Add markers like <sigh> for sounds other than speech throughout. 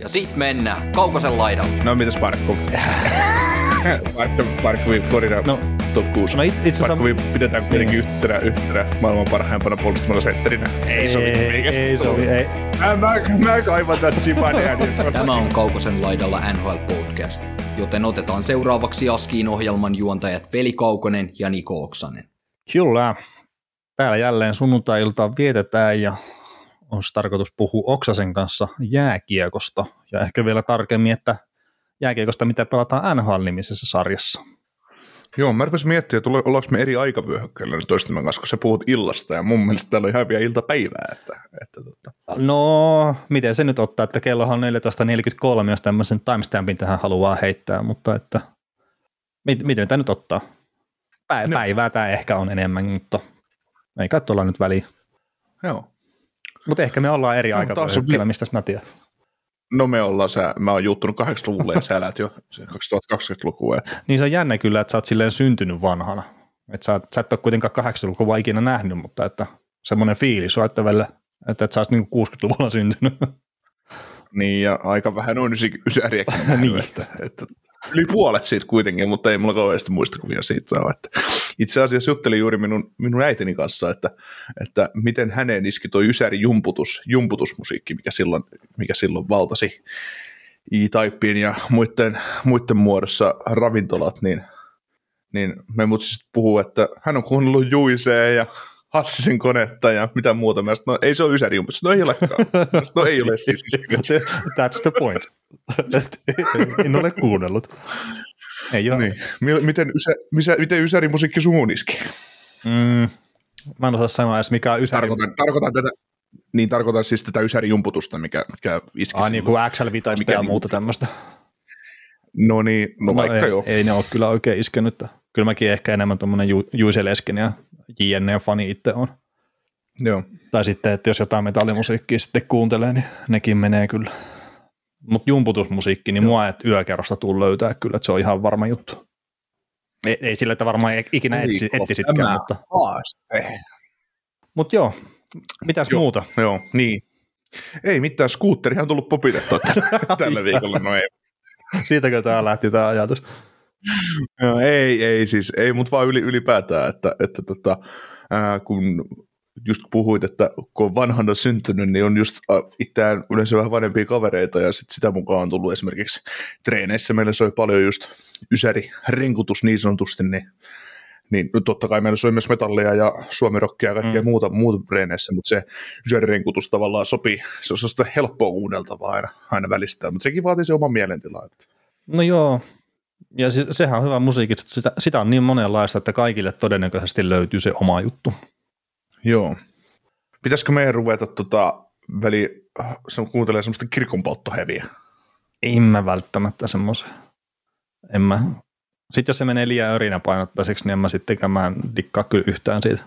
Ja sit mennään Kaukosen laidalle. No mitäs Parkku? <laughs> Parkku, Parkku Florida No, top 6. no itse asiassa... Parkku pidetään kuitenkin yhtenä, yhtenä maailman parhaimpana puolustamalla sentterinä. Ei sovi. ei, ei sovi, ei. Mä, mä, mä kaivan tän. <laughs> Tämä on Kaukosen laidalla NHL Podcast, joten otetaan seuraavaksi Askiin ohjelman juontajat Veli Kaukonen ja Niko Oksanen. Kyllä. Täällä jälleen sunnuntai-iltaa vietetään ja on tarkoitus puhua Oksasen kanssa jääkiekosta ja ehkä vielä tarkemmin, että jääkiekosta, mitä pelataan NHL-nimisessä sarjassa. Joo, mä rupesin miettimään, että ollaanko me eri aikavyöhykkeellä nyt toistemme kanssa, kun sä puhut illasta, ja mun mielestä täällä on ihan vielä iltapäivää. Että, että, tota. No, miten se nyt ottaa, että kello on 14.43, jos tämmöisen timestampin tähän haluaa heittää, mutta että mit, miten tämä nyt ottaa? Pä, No. Päivää tämä ehkä on enemmän, mutta ei kai nyt väliä. Joo. Mutta ehkä me ollaan eri No, aikavyöhykkeellä, mistä mä tiedän. No me ollaan, sä, mä oon juuttunut 80-luvulle ja sä elät jo se 2020-lukua. että- Niin se on jännä kyllä, että sä oot silleen syntynyt vanhana. Että sä, sä et ole kuitenkaan 80-lukua ikinä nähnyt, mutta että semmoinen fiilis on, että, vielä, että, että sä oot niin 60-luvulla syntynyt. Niin, ja aika vähän on ysäriäkin <laughs> nähnyt, Niin. että, että, yli puolet siitä kuitenkin, mutta ei mulla kauheasti muistikuvia siitä ole. Että itse asiassa juttelin juuri minun, minun äitini kanssa, että, että miten häneen iski tuo Ysäri jumputus, jumputusmusiikki, mikä silloin, mikä silloin valtasi E-Typein ja muiden, muiden muodossa ravintolat, niin, niin me mut siis puhuu, että hän on kuunnellut Juisee ja Hassisen konetta ja mitä muuta. Mä sanoin, no ei se ole Ysäri jumputus, no ei olekaan. Mä no ei ole siis. Se, that's the point. En ole kuunnellut. Ei ole. Niin. Mi- Miten, ysä, misä, miten Ysäri musiikki suun iski? Mm, mä en osaa sanoa edes, mikä on Ysäri. Tarkoitan, tarkoitan tätä, niin tarkoitan siis tätä Ysäri jumputusta, mikä, mikä iski Ah, niin kuin XL Vita mikä ja niin- muuta tämmöistä. No niin, no, vaikka ei, joo. ei ne ole kyllä oikein iskenyt. Kyllä mäkin ehkä enemmän tuommoinen Ju, Juise Lesken ja JNE-fani itse on. joo. Tai sitten, että jos jotain metallimusiikkia sitten kuuntelee, niin nekin menee kyllä. Mutta jumputusmusiikki, niin mua et yökerrosta tuu löytää kyllä, että se on ihan varma juttu. Ei, ei sillä, että varmaan ikinä etsi, etsisitkään, mutta, mutta joo, mitäs Joo. muuta? Joo, niin. Ei mitään, skuutterihan on tullut popitettua tällä, <laughs> tällä viikolla, no ei. Siitäkö tämä lähti tämä ajatus? Joo, ei, ei siis, ei, mutta vaan yli, ylipäätään, että, että tota, ää, kun just puhuit, että kun on vanhana syntynyt, niin on just itseään yleensä vähän vanhempia kavereita, ja sit sitä mukaan on tullut esimerkiksi treeneissä, meillä soi paljon just ysäri renkutus niin sanotusti, niin, niin no totta kai meillä soi myös metallia ja suomirokkia ja kaikkea Mm. muuta, muuta treeneissä, mutta se ysäri renkutus tavallaan sopii, se on sellaista helppoa kuunneltavaa aina, aina välistää, mutta sekin vaatii se oman mielentilaa. No joo, ja se, sehän on hyvä musiikki, että sitä, sitä on niin monenlaista, että kaikille todennäköisesti löytyy se oma juttu. Joo. Pitäisikö meidän ruveta tota, väli, se kuuntelee semmoista kirkonpolttoheviä? En mä välttämättä semmoisen. En mä. Sitten jos se menee liian örinäpainottaiseksi, niin en mä sittenkään mä en dikkaa kyllä yhtään siitä.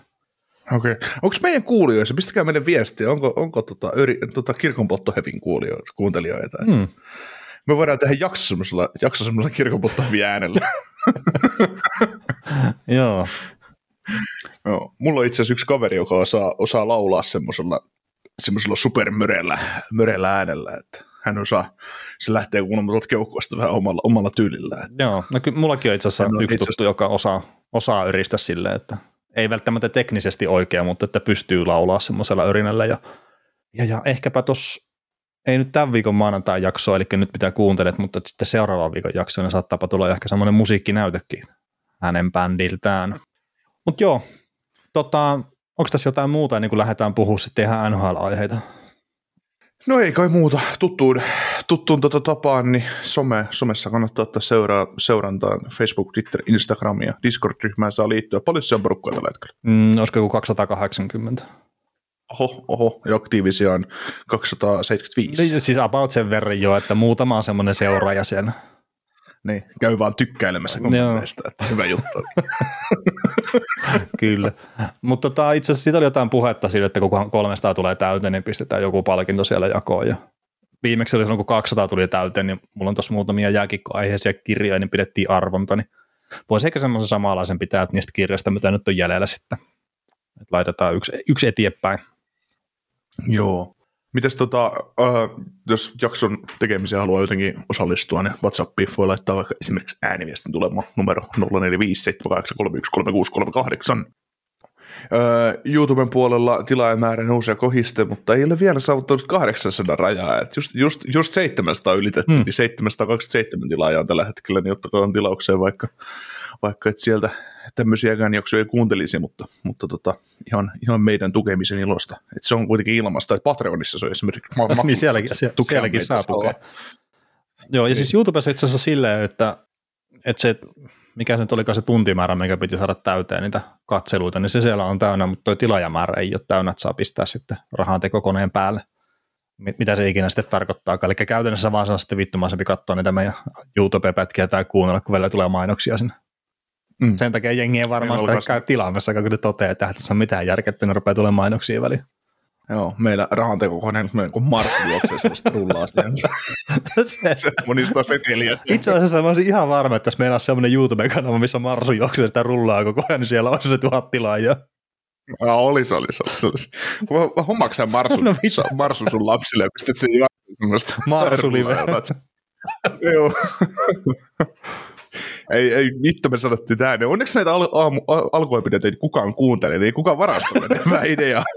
Okei. Okay. Onko meidän kuulijoissa, pistäkää meille viestiä, onko, onko tota, tota kirkonpolttohevin kuulijoita, kuuntelijoita? Mm. Hmm. Me voidaan tehdä jakso semmoisella, jakso semmoisella kirkonpolttohevin äänellä. <laughs> Joo. Joo. Mulla on itse asiassa yksi kaveri, joka osaa, osaa laulaa semmoisella, semmoisella supermöreällä mörellä äänellä, että hän osaa, se lähtee kuulemma tuolta keuhkoista vähän omalla, omalla tyylillään. Joo, no kyllä mullakin on itse asiassa yksi itse tuttu, joka osaa, osaa yristä silleen, että ei välttämättä teknisesti oikea, mutta että pystyy laulaa semmoisella örinällä. Ja, ja, ja ehkäpä tos ei nyt tämän viikon maanantai jaksoa, eli nyt pitää kuuntelet, mutta sitten seuraavan viikon jaksoon niin saattaapa tulla ehkä semmoinen musiikkinäytekin hänen bändiltään. Mutta joo, tota, onko tässä jotain muuta, niin kuin lähdetään puhumaan sitten ihan NHL-aiheita? No ei kai muuta. Tuttuun, tuttuun tota tapaan, niin some, somessa kannattaa ottaa seuraa, seurantaan. Facebook, Twitter, Instagram ja Discord-ryhmään saa liittyä. Paljon se on porukkaa tällä hetkellä? Mm, olisiko joku 280? Oho, oho. Ja aktiivisia on 275. Niin, Siis about sen verran jo, että muutama on semmoinen seuraaja siellä. Niin, käy vaan tykkäilemässä kommenteista, että hyvä juttu. <laughs> Kyllä. Mutta tota, itse asiassa siitä oli jotain puhetta siitä, että kun 300 tulee täyteen, niin pistetään joku palkinto siellä jakoon. Ja viimeksi oli silloin, kun 200 tuli täyteen, niin mulla on tuossa muutamia jääkikkoaiheisia kirjoja, niin pidettiin arvonta, niin voisi ehkä semmoisen samanlaisen pitää että niistä kirjasta, mitä nyt on jäljellä sitten. Et laitetaan yksi, yksi eteenpäin. Joo. Mites tota, äh, jos jakson tekemiseen haluaa jotenkin osallistua, niin WhatsAppiin voi laittaa vaikka esimerkiksi ääniviestin tulemaan numero 0457833638. Öö, YouTuben puolella tilaajamäärä nousee kohiste, mutta ei ole vielä saavuttanut 800 rajaa. Et just, just, just 700 ylitetty, hmm. niin 727 tilaajaa on tällä hetkellä, niin ottakaa tilaukseen vaikka, vaikka et sieltä tämmöisiäkään jaksoja kuuntelisi, mutta, mutta tota, ihan, ihan meidän tukemisen ilosta. Et se on kuitenkin ilmasta, että Patreonissa se on esimerkiksi ma- <laughs> niin sielläkin, siellä, sielläkin saa tukea. Joo, ja niin. siis YouTubessa itse asiassa silleen, että, että se mikä se nyt olikaan se tuntimäärä, mikä piti saada täyteen niitä katseluita, niin se siellä on täynnä, mutta tuo tilaajamäärä ei ole täynnä, että saa pistää sitten rahaa tekokoneen päälle. Mitä se ikinä sitten tarkoittaa. Eli käytännössä vaan saa sitten vittumaisempi katsoa niitä meidän YouTube-pätkiä tai kuunnella, kun välillä tulee mainoksia sinne. Mm. Sen takia jengi ei varmaan sitä käy tilaamassa, kun ne toteaa, että tässä on mitään järkeä, että ne rupeaa tulemaan mainoksia väliin. Joo, meillä rahantekokone kun Markku juoksee sellaista rullaa se, <laughs> se monista seteliä. Itse asiassa mä olisin ihan varma, että jos meillä on sellainen YouTube-kanava, missä Marsu juoksee sitä rullaa koko ajan, niin siellä olisi se tuhat tilaajaa. Ja olisi, olisi, olisi. olisi. Hommaako sä Marsu, no, Marsu sun lapsille, pistät sen semmoista Marsu live. Joo. <laughs> ei, ei vittu me sanottiin tämä. Onneksi näitä al- aamu, al- alkuepideitä ei kukaan kuuntele, niin ei kukaan varasta hyvä idea. <laughs>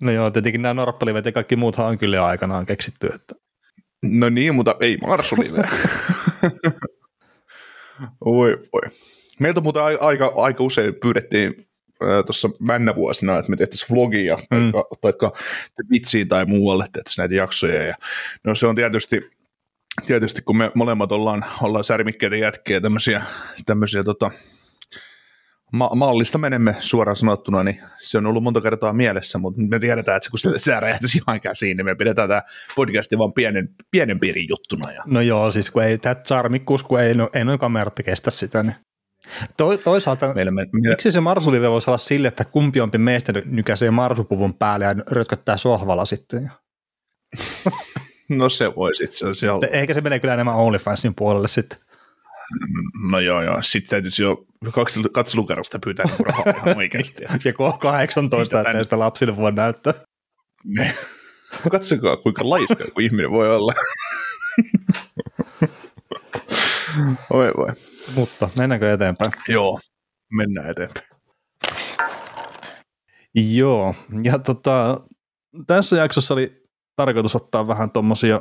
No joo, tietenkin nämä norppalivet ja kaikki muuthan on kyllä aikanaan keksitty. Että... No niin, mutta ei marsulive. <laughs> oi, oi. Meiltä muuten aika, aika usein pyydettiin tuossa männä vuosina, että me tehtäisiin vlogia mm. tai vitsiin tai muualle tehtäisiin näitä jaksoja. Ja, no se on tietysti, tietysti kun me molemmat ollaan, ollaan särmikkeitä jätkiä tämmöisiä, tämmöisiä tota, ma- mallista menemme suoraan sanottuna, niin se on ollut monta kertaa mielessä, mutta me tiedetään, että kun se räjähtäisi ihan käsiin, niin me pidetään tämä podcasti vaan pienen, pienen piirin juttuna. Ja. No joo, siis kun ei tämä charmikkuus, kun ei, no, ei noin kamerat kestä sitä, niin to, toisaalta, meillä, me, me, miksi se marsulive voisi olla sille, että kumpi on meistä nykäisee marsupuvun päälle ja rötköttää sohvalla sitten? <laughs> no se voisi itse asiassa olla. Ehkä se menee kyllä enemmän OnlyFansin puolelle sitten. No joo, joo. Sitten täytyisi jo kaksi katselukerrosta pyytää niin rahaa ihan <laughs> oikeasti. ja 18, että näistä lapsille voi näyttää. Ne. Katsokaa, kuinka laiska kuin ihminen voi olla. <laughs> Oi voi. Mutta mennäänkö eteenpäin? Joo, mennään eteenpäin. Joo, ja tota, tässä jaksossa oli tarkoitus ottaa vähän tuommoisia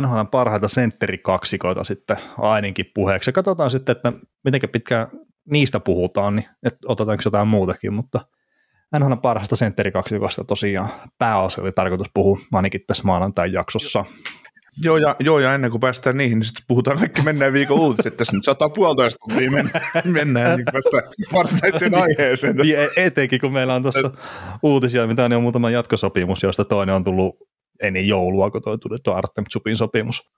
NHL parhaita sentterikaksikoita sitten ainakin puheeksi. Ja katsotaan sitten, että miten pitkään niistä puhutaan, niin että otetaanko jotain muutakin, mutta NHL parhaista sentterikaksikosta tosiaan pääosa oli tarkoitus puhua ainakin tässä maanantain jaksossa. Joo ja, joo, ja ennen kuin päästään niihin, niin sitten puhutaan kaikki mennään viikon uutiset. Tässä nyt saattaa puolitoista tuntia mennä, mennään, niin päästään varsinaiseen aiheeseen. Ja etenkin, kun meillä on tuossa uutisia, mitä on jo muutama jatkosopimus, josta toinen on tullut ennen joulua, kun toi tuli tuo Artem Tsupin sopimus.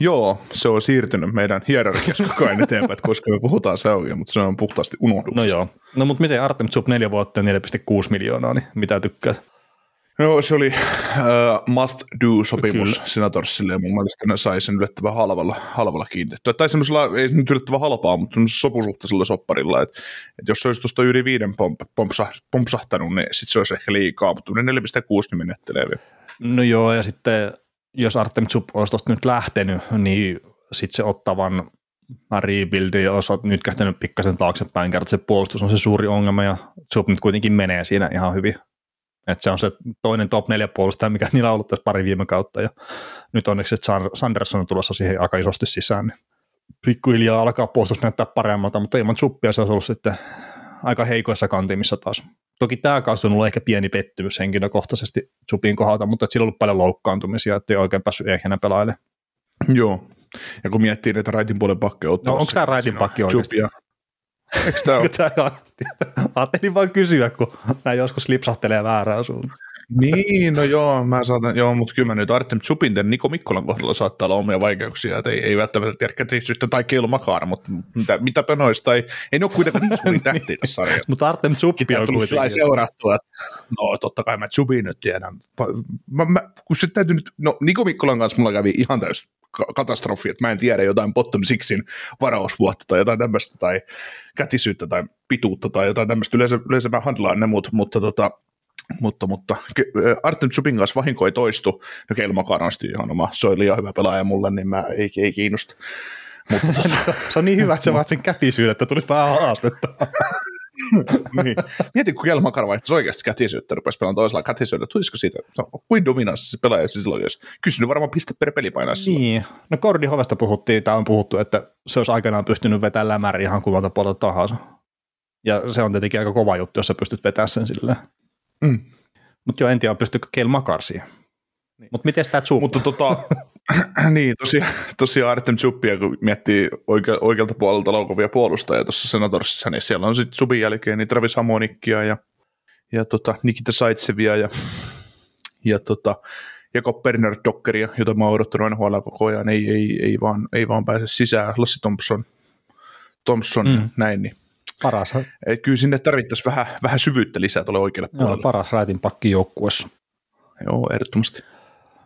Joo, se on siirtynyt meidän hierarkiassa koko ajan <laughs> eteenpäin, koska me puhutaan saugia, mutta se on puhtaasti unohduksesta. No joo, no mutta miten Artem Tsup neljä vuotta ja 4,6 miljoonaa, niin mitä tykkää? No se oli uh, must do sopimus Kyllä. Senatorsille ja mun mielestä ne sai sen yllättävän halvalla, halvalla kiinnitettyä. Tai semmoisella, ei se nyt yllättävän halpaa, mutta sopusuhtaisella sopparilla, että, että jos se olisi tuosta yli viiden pomp, pompsa, pompsahtanut, niin sitten se olisi ehkä liikaa, mutta 4,6 niin menettelee vielä. No joo, ja sitten jos Artem Chup olisi tuosta nyt lähtenyt, niin sitten se ottavan rebuildi olisi nyt kähtänyt pikkasen taaksepäin, kertaa se puolustus on se suuri ongelma, ja Chup nyt kuitenkin menee siinä ihan hyvin. Että se on se toinen top 4 puolustaja, mikä niillä on ollut tässä pari viime kautta, ja nyt onneksi, että Sanderson on tulossa siihen aika isosti sisään, niin pikkuhiljaa alkaa puolustus näyttää paremmalta, mutta ilman Chuppia se olisi ollut sitten aika heikoissa kantimissa taas. Toki tämä kausi on ollut ehkä pieni pettymys henkilökohtaisesti Chupin kohdalta, mutta sillä on ollut paljon loukkaantumisia, ettei oikein päässyt ehjänä pelaille. Joo, ja kun miettii näitä raitin puolen pakkeja No onko tämä raitin pakki oikeasti? Chupia. Eikö tämä ole? Ajattelin vaan kysyä, kun nämä joskus lipsahtelee väärään suuntaan. Niin, no joo, mä saatan, joo, mutta kyllä mä nyt Artem Chupinten Niko Mikkolan kohdalla saattaa olla omia vaikeuksia, että ei, ei välttämättä tiedä kätisyyttä tai keilumakaara, mutta mitä, mitä penoista, ei, ei ne ole kuitenkaan niin suuri <laughs> tähti tässä sarjassa. Mutta Artem Chuppi on kuitenkin. Seurattua, että no totta kai mä Chupin nyt tiedän. Mä, mä, kun se täytyy nyt, no Niko Mikkolan kanssa mulla kävi ihan täys katastrofi, että mä en tiedä jotain bottom sixin varausvuotta tai jotain tämmöistä tai kätisyyttä tai pituutta tai jotain tämmöistä. Yleensä, yleensä mä handlaan ne, mutta, mutta tota, mutta, mutta Artem Chupin kanssa vahinko ei toistu. No Keilma on ihan oma, se oli liian hyvä pelaaja mulle, niin mä ei, ei kiinnosta. Mutta, <laughs> tota... se on niin hyvä, että sä vaat sen kätisyyden, että tuli vähän haastetta. <laughs> niin. Mietin, kun Kelmakar vaihtaisi oikeasti kätisyyttä, rupesi pelaamaan toisella kätisyyttä, tulisiko siitä, se on kuin dominanssi se pelaaja silloin, jos kysynyt varmaan piste per peli painaa Niin, no Kordi Hovesta puhuttiin, tai on puhuttu, että se olisi aikanaan pystynyt vetämään lämäri ihan kuvalta puolelta tahansa. Ja se on tietenkin aika kova juttu, jos sä pystyt vetämään sen silleen. Mm. Mutta jo en tiedä, pystykö Kel Makarsia. Niin. Mutta miten tämä Zup? Mutta tota, <clears throat> niin, tosiaan, tosiaan Artem Zuppia, kun miettii oike, oikealta puolelta laukovia puolustajia tuossa Senatorsissa, niin siellä on sitten Zubin jälkeen niin Travis Hamonikkia ja, ja tota, Nikita Saitsevia ja, ja tota, Jakob Bernard Dockeria, jota mä oon odottanut NHL koko ajan, ei, ei, ei, vaan, ei vaan pääse sisään. Lassi Thompson, Thompson mm. näin, niin Paras. Kyllä sinne tarvittaisiin vähän, vähän syvyyttä lisää tuolle oikealle puolelle. Joo, paras raitin pakki joukkuessa. Joo, ehdottomasti.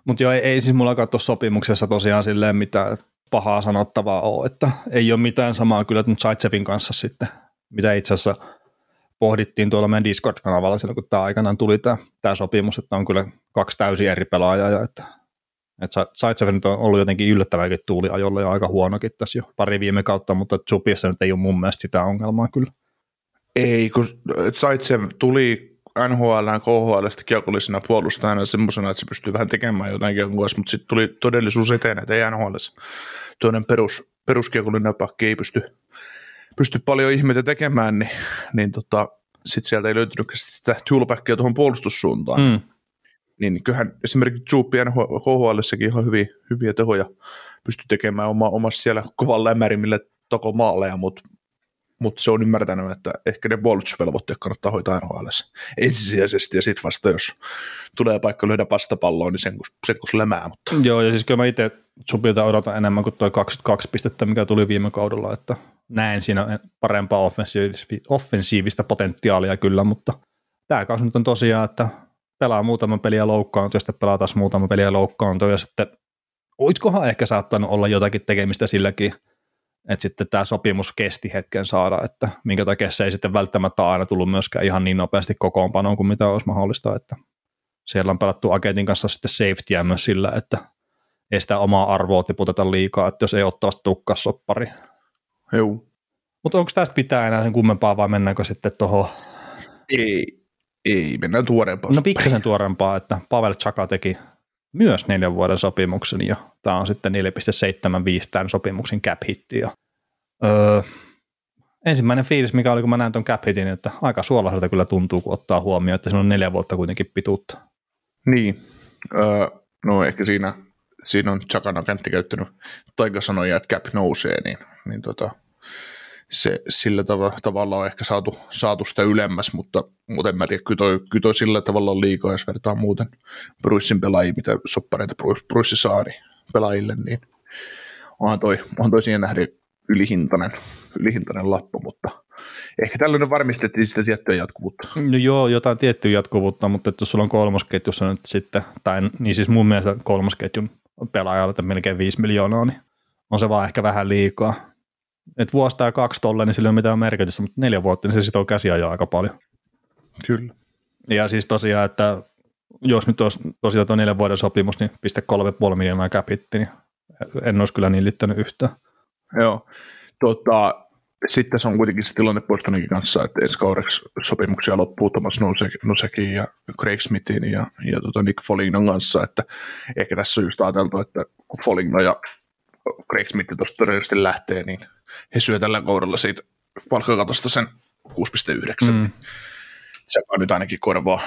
Mutta joo, ei, ei siis mulla tuossa sopimuksessa tosiaan silleen mitään pahaa sanottavaa ole, että ei ole mitään samaa kyllä nyt Saitsevin kanssa sitten, mitä itse asiassa pohdittiin tuolla meidän Discord-kanavalla silloin, kun tämä aikanaan tuli tämä, tämä sopimus, että on kyllä kaksi täysin eri pelaajaa, ja että, että Saitsev nyt on ollut jotenkin yllättävänkin tuuliajolla ja aika huonokin tässä jo pari viime kautta, mutta Zupiassa nyt ei ole mun mielestä sitä ongelmaa kyllä. Ei, kun Saitsev tuli NHL, KHL kiekollisena puolustajana semmoisena, että se pystyy vähän tekemään jotain kiekollista, mutta sitten tuli todellisuus eteen, että ei NHL toinen perus, peruskiekollinen pakki ei pysty, pysty paljon ihmeitä tekemään, niin, niin tota, sitten sieltä ei löytynyt sitä toolbackia tuohon puolustussuuntaan. Mm. Niin kyllähän esimerkiksi Zuuppi KHL ihan hyviä, hyviä tehoja pystyy tekemään oma, omassa siellä kovan lämärin, millä toko maaleja, mutta mutta se on ymmärtänyt, että ehkä ne puolustusvelvoitteet kannattaa hoitaa NHL ensisijaisesti, ja sitten vasta jos tulee paikka lyödä vastapalloon, niin sen kun, sen kun lämää. Mutta. Joo, ja siis kyllä mä itse Supilta odotan enemmän kuin tuo 22 pistettä, mikä tuli viime kaudella, että näen siinä parempaa offensiivista potentiaalia kyllä, mutta tämä kausi nyt on tosiaan, että pelaa muutaman peliä loukkaantua, sitten pelaa taas muutaman peliä loukkaantua, ja sitten olisikohan ehkä saattanut olla jotakin tekemistä silläkin, että sitten tämä sopimus kesti hetken saada, että minkä takia se ei sitten välttämättä aina tullut myöskään ihan niin nopeasti kokoonpanoon kuin mitä olisi mahdollista, että siellä on pelattu agentin kanssa sitten safetyä myös sillä, että ei sitä omaa arvoa tiputeta liikaa, että jos ei ottaa sitä tukkasoppari. Joo. Mutta onko tästä pitää enää sen kummempaa vai mennäänkö sitten tuohon? Ei, ei, mennään tuorempaan. No pikkasen tuorempaa, että Pavel Chaka teki myös neljän vuoden sopimuksen ja tämä on sitten 4,75 tämän sopimuksen cap hitti. Ja, öö, ensimmäinen fiilis, mikä oli, kun mä näin tuon cap hitin, että aika suolaiselta kyllä tuntuu, kun ottaa huomioon, että se on neljä vuotta kuitenkin pituutta. Niin, öö, no ehkä siinä, siinä on Chakana kentti käyttänyt taikasanoja, että cap nousee, niin, niin tota, se sillä tav- tavalla on ehkä saatu, saatu sitä ylemmäs, mutta, mutta en mä tiedä, kyllä toi, kyllä toi sillä tavalla on liikaa, jos vertaa muuten Bruissin pelaajia, mitä soppareita Bruissi saa niin pelaajille, niin onhan toi, onhan toi siihen nähden ylihintainen, ylihintainen lappu, mutta ehkä tällainen varmistettiin sitä tiettyä jatkuvuutta. No joo, jotain tiettyä jatkuvuutta, mutta että jos sulla on kolmosketjussa nyt sitten, tai niin siis mun mielestä kolmosketjun pelaajalta melkein 5 miljoonaa, niin on se vaan ehkä vähän liikaa et vuosi tai kaksi tolle, niin sillä ei ole mitään merkitystä, mutta neljä vuotta, niin se sitoo käsiä jo aika paljon. Kyllä. Ja siis tosiaan, että jos nyt olisi tosiaan tuo neljän vuoden sopimus, niin piste kolme puoli miljoonaa käpitti, niin en olisi kyllä niin liittänyt yhtään. Joo. Tota, sitten tässä on kuitenkin se tilanne Bostoninkin kanssa, että ensi kaudeksi sopimuksia loppuu Thomas Nosekin ja Craig Smithin ja, ja tota Nick Folignon kanssa, että ehkä tässä on just ajateltu, että kun Foligno ja Craig Smith tuosta todennäköisesti lähtee, niin he syö tällä kaudella siitä palkkakatosta sen 6,9. Mm. Se on nyt ainakin korvaa,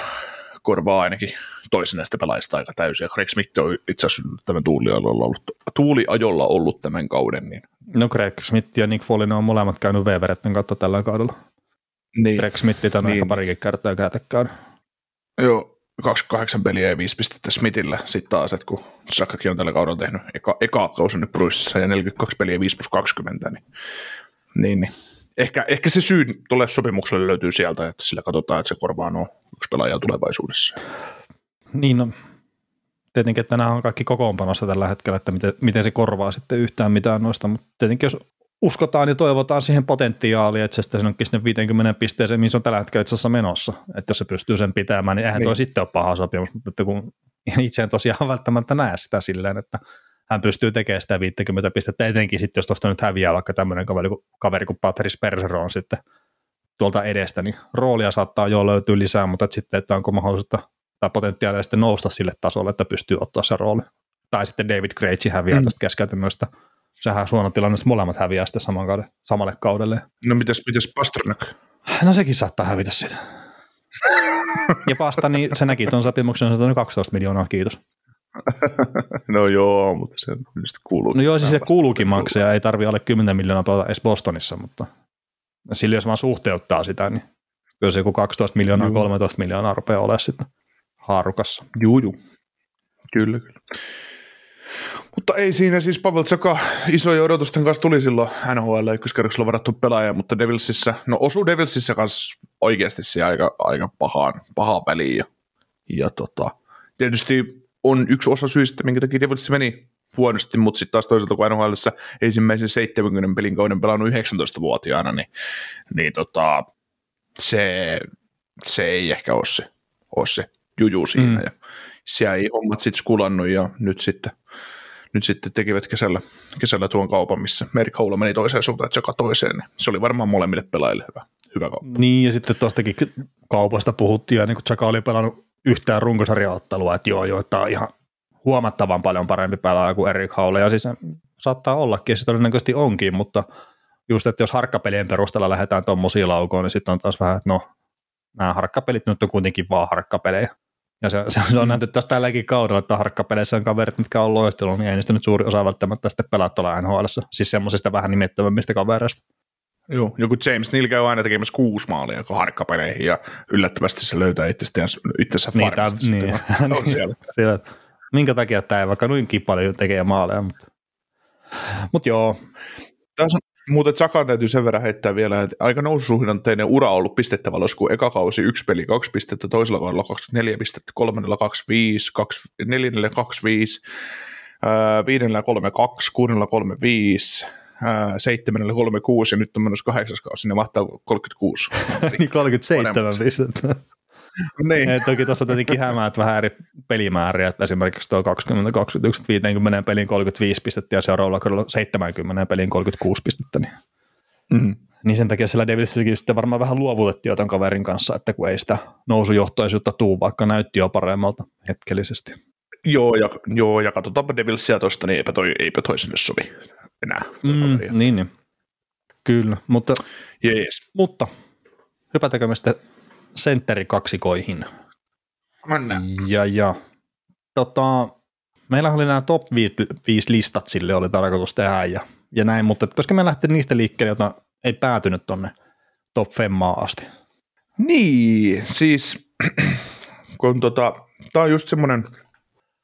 korvaa ainakin toisen näistä pelaajista aika täysin. Ja Craig Smith on itse asiassa tämän tuuliajolla ollut, tuuliajolla ollut tämän kauden. Niin. No Craig Smith ja Nick Folin on molemmat käynyt Weveretten kautta tällä kaudella. Niin. Craig Smith on niin. aika parikin kertaa käytäkäydä. Joo, 28 peliä ja 5 pistettä Smithillä sitten taas, että kun Sakakin on tällä kaudella tehnyt eka, eka kausi nyt Bruississa ja 42 peliä 5 plus 20, niin, niin, niin. Ehkä, ehkä se syy tuolle sopimukselle löytyy sieltä, että sillä katsotaan, että se korvaa nuo yksi pelaaja tulevaisuudessa. Niin, no, tietenkin, että nämä on kaikki kokoonpanossa tällä hetkellä, että miten, miten se korvaa sitten yhtään mitään noista, mutta tietenkin jos uskotaan ja toivotaan siihen potentiaalia, että se sitten onkin sinne 50 pisteeseen, mihin se on tällä hetkellä itse asiassa menossa. Että jos se pystyy sen pitämään, niin eihän niin. toi sitten ole paha sopimus, mutta että kun <laughs> itse en tosiaan välttämättä näe sitä silleen, että hän pystyy tekemään sitä 50 pistettä, etenkin sitten, jos tuosta nyt häviää vaikka tämmöinen kaveri, kaveri kuin Patrice Persero on sitten tuolta edestä, niin roolia saattaa jo löytyä lisää, mutta että sitten, että onko mahdollista tai potentiaalia sitten nousta sille tasolle, että pystyy ottaa se rooli. Tai sitten David Krejci häviää mm. tuosta keskeytymöstä sehän on huono tilanne, jos molemmat häviää sitten saman kauden, samalle kaudelle. No mitäs, mitäs Pasternak? No sekin saattaa hävitä sitä. ja Pasta, niin se näki tuon sopimuksen, on 12 miljoonaa, kiitos. no joo, mutta se kuuluu. No joo, siis se kuuluukin maksaa, ei tarvi alle 10 miljoonaa pelata edes Bostonissa, mutta sillä jos vaan suhteuttaa sitä, niin kyllä se joku 12 miljoonaa, juu. 13 miljoonaa rupeaa olemaan sitten haarukassa. Juu, juu. Kyllä, kyllä. Mutta ei siinä siis Pavel Tsaka isojen odotusten kanssa tuli silloin NHL ykköskerroksella varattu pelaaja, mutta Devilsissä, no osuu Devilsissä kanssa oikeasti se aika, aika pahaan, pahaa peliin. Ja, ja tota, tietysti on yksi osa syistä, minkä takia Devilsissä meni huonosti, mutta sitten taas toisaalta kun NHL ensimmäisen 70 pelin kauden pelannut 19-vuotiaana, niin, niin tota, se, se ei ehkä ole se, ole se juju siinä. Mm. Ja siellä ei hommat sitten skulannut ja nyt sitten nyt sitten tekivät kesällä, kesällä tuon kaupan, missä Merk Houla meni toiseen suuntaan, että se toiseen, niin se oli varmaan molemmille pelaajille hyvä, hyvä kauppa. Niin, ja sitten tuostakin kaupasta puhuttiin, ja niin kun Chaka oli pelannut yhtään runkosarjaottelua, että joo, joo, tämä on ihan huomattavan paljon parempi pelaaja kuin Erik Haule, ja siis saattaa ollakin, ja se todennäköisesti onkin, mutta just, että jos harkkapelien perusteella lähdetään tuommoisiin laukoon, niin sitten on taas vähän, että no, nämä harkkapelit nyt on kuitenkin vaan harkkapelejä. Ja se, se, se on nähty tässä tälläkin kaudella, että harkkapeleissä on kaverit, mitkä on loistellut, niin ei niistä nyt suuri osa välttämättä sitten pelaa tuolla nhl Siis semmoisista vähän nimettömämmistä kavereista. Joo, joku James Neal käy aina tekemässä kuusi maalia harkkapeleihin ja yllättävästi se löytää itsestään, itsensä niin, tämä, niin. on <laughs> siellä. siellä. Minkä takia tämä ei vaikka noinkin paljon tekee maaleja, mutta, mutta joo. Tässä on, mutta Zakan täytyy sen verran heittää vielä, että aika noususuhdanteinen ura on ollut pistettävällä, kun eka kausi yksi peli kaksi pistettä, toisella kaudella 24 pistettä, kolmannella 25, kaksi, neljännellä 25, viidennellä 32, kuudennella 35, seitsemännellä 36 ja nyt on menossa kahdeksas kausi, ne mahtaa 36. <laughs> niin 37 pistettä <laughs> niin. Et toki tuossa tietenkin hämäät vähän eri pelimääriä, että esimerkiksi tuo 20, 21, 50 pelin 35 pistettä ja seuraavalla kaudella 70 pelin 36 pistettä, niin, mm. niin sen takia siellä Davisissakin sitten varmaan vähän luovutettiin jotain kaverin kanssa, että kun ei sitä nousujohtoisuutta tuu, vaikka näytti jo paremmalta hetkellisesti. Joo, ja, joo, ja katsotaanpa Devilsia tuosta, niin eipä toi, eipä toi sinne sovi enää. Mm, niin, niin. Kyllä, mutta, yes. mutta hypätäkö me sitten sentterikaksikoihin. Mennään. Ja, ja tota, meillä oli nämä top 5 listat sille oli tarkoitus tehdä ja, ja näin, mutta koska me lähti niistä liikkeelle, joita ei päätynyt tonne top 5 asti. Niin, siis <clears throat> kun tota, tämä on just semmoinen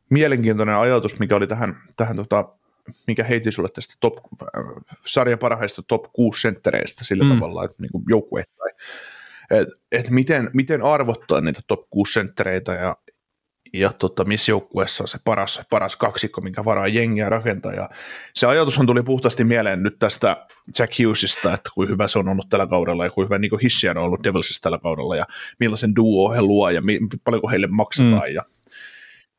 mielenkiintoinen ajatus, mikä oli tähän, tähän tota, mikä heitin sulle tästä top, äh, sarjan parhaista top 6 senttereistä sillä mm. tavalla, että niin joukkueittain että et miten, miten arvottaa niitä top 6 senttereitä ja, ja tota, missä joukkueessa on se paras, paras kaksikko, minkä varaa jengiä rakentaa. Ja se ajatushan tuli puhtaasti mieleen nyt tästä Jack Hughesista, että kuin hyvä se on ollut tällä kaudella ja kuin hyvä Nico Hissian on ollut Devilsissa tällä kaudella ja millaisen duo he luo ja mi- paljonko heille maksetaan. Mm. Ja,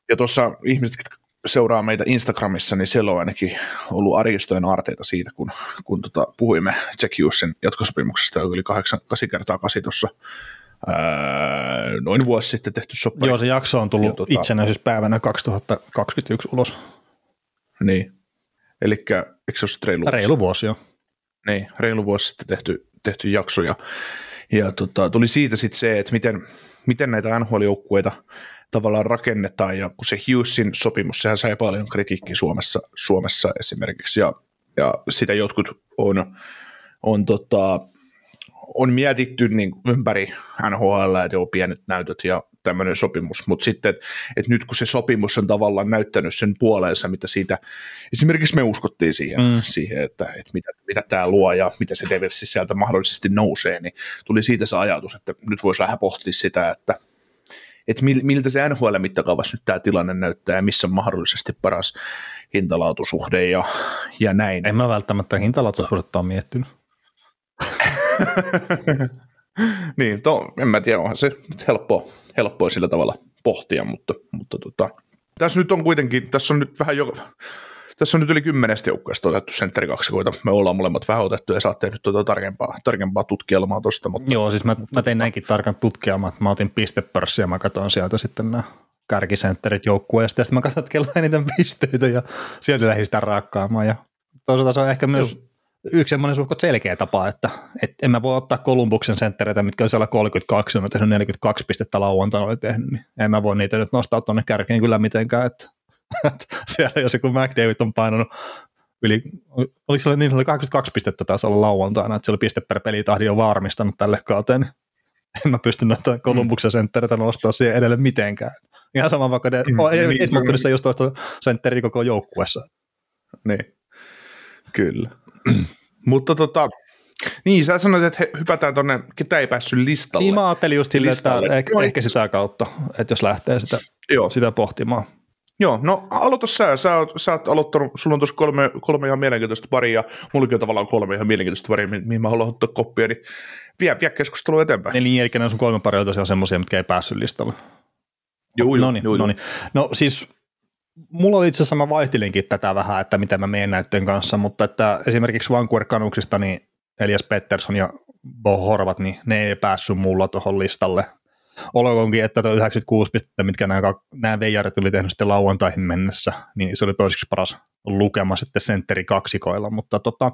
ja tuossa ihmiset, seuraa meitä Instagramissa, niin siellä on ainakin ollut arkistojen aarteita siitä, kun, kun tota, puhuimme Jack Hughesin jatkosopimuksesta, joka oli 8, 8 kertaa 8 tuossa noin vuosi sitten tehty soppari. Joo, se jakso on tullut tota, itsenäisyyspäivänä 2021 ulos. Niin, eli eikö se ole reilu, reilu vuosi? jo. Niin, reilu vuosi sitten tehty, tehty jakso, ja, ja tota, tuli siitä sitten se, että miten, miten näitä NHL-joukkueita – tavallaan rakennetaan, ja kun se Hughesin sopimus, sehän sai paljon kritiikkiä Suomessa, Suomessa esimerkiksi, ja, ja sitä jotkut on, on, tota, on mietitty niin ympäri NHL, että joo, pienet näytöt ja tämmöinen sopimus, mutta sitten, että et nyt kun se sopimus on tavallaan näyttänyt sen puoleensa, mitä siitä, esimerkiksi me uskottiin siihen, mm. siihen että, että mitä, mitä tämä luo ja mitä se Devilsi sieltä mahdollisesti nousee, niin tuli siitä se ajatus, että nyt voisi vähän pohtia sitä, että että miltä se NHL-mittakaavassa nyt tämä tilanne näyttää ja missä on mahdollisesti paras hintalaatusuhde ja, ja näin. En mä välttämättä hintalaatusuhdetta ole miettinyt. <laughs> niin, to, en mä tiedä, onhan se nyt helppoa, helppoa sillä tavalla pohtia, mutta, mutta tota, tässä nyt on kuitenkin, tässä on nyt vähän jo, tässä on nyt yli kymmenestä joukkueesta otettu sentterikaksikoita. Me ollaan molemmat vähän otettu ja saatte nyt tuota tarkempaa, tarkempaa tutkielmaa tuosta. Mutta... Joo, siis mä, mä tein näinkin tarkan tutkielmaa, että mä otin pistepörssi ja mä katsoin sieltä sitten nämä kärkisentterit joukkueesta ja sitten mä katsoin, että kello eniten pisteitä ja sieltä lähdin sitä raakkaamaan ja toisaalta se on ehkä myös Joo yksi semmoinen suhkot selkeä tapa, että et en mä voi ottaa Kolumbuksen senttereitä, mitkä on siellä 32, on tehnyt 42 pistettä lauantaina oli tehnyt, niin en mä voi niitä nyt nostaa tuonne kärkeen kyllä mitenkään, että, että <laughs> siellä jos joku McDavid on painanut yli, oliko se niin, oli 82 pistettä taas olla lauantaina, että se oli piste per pelitahdi jo varmistanut tälle kauteen, niin <laughs> en mä pysty noita Kolumbuksen senttereitä nostaa siihen edelle mitenkään. Ihan sama vaikka ne, mm, niin, Edmontonissa just toista sentteri koko joukkuessa. Niin, kyllä. <clears throat> Mutta tota, niin, sä sanoit, että hypätään tuonne, ketä ei päässyt listalle. Niin mä ajattelin just silleen, että ehkä, ehkä sitä kautta, että jos lähtee sitä, Joo. sitä pohtimaan. Joo, no aloita sä. Sä oot, sä oot aloittanut, sulla on tuossa kolme, kolme ihan mielenkiintoista paria, mullakin on tavallaan kolme ihan mielenkiintoista paria, mihin mä haluan ottaa koppia, niin vie, vie keskustelua eteenpäin. Eli eli nämä sun kolme paria on tosiaan semmoisia, mitkä ei päässyt listalle. Joo, joo, no niin, no niin. No siis mulla oli itse asiassa, mä vaihtelinkin tätä vähän, että miten mä menen näyttöjen kanssa, mutta että esimerkiksi Vancouver Canucksista, niin Elias Pettersson ja Bo Horvat, niin ne ei päässyt mulla tuohon listalle. Olkoonkin, että tuo 96 pistettä, mitkä nämä, nämä veijarit oli tehnyt sitten lauantaihin mennessä, niin se oli toiseksi paras lukema sitten sentteri kaksikoilla, mutta tota,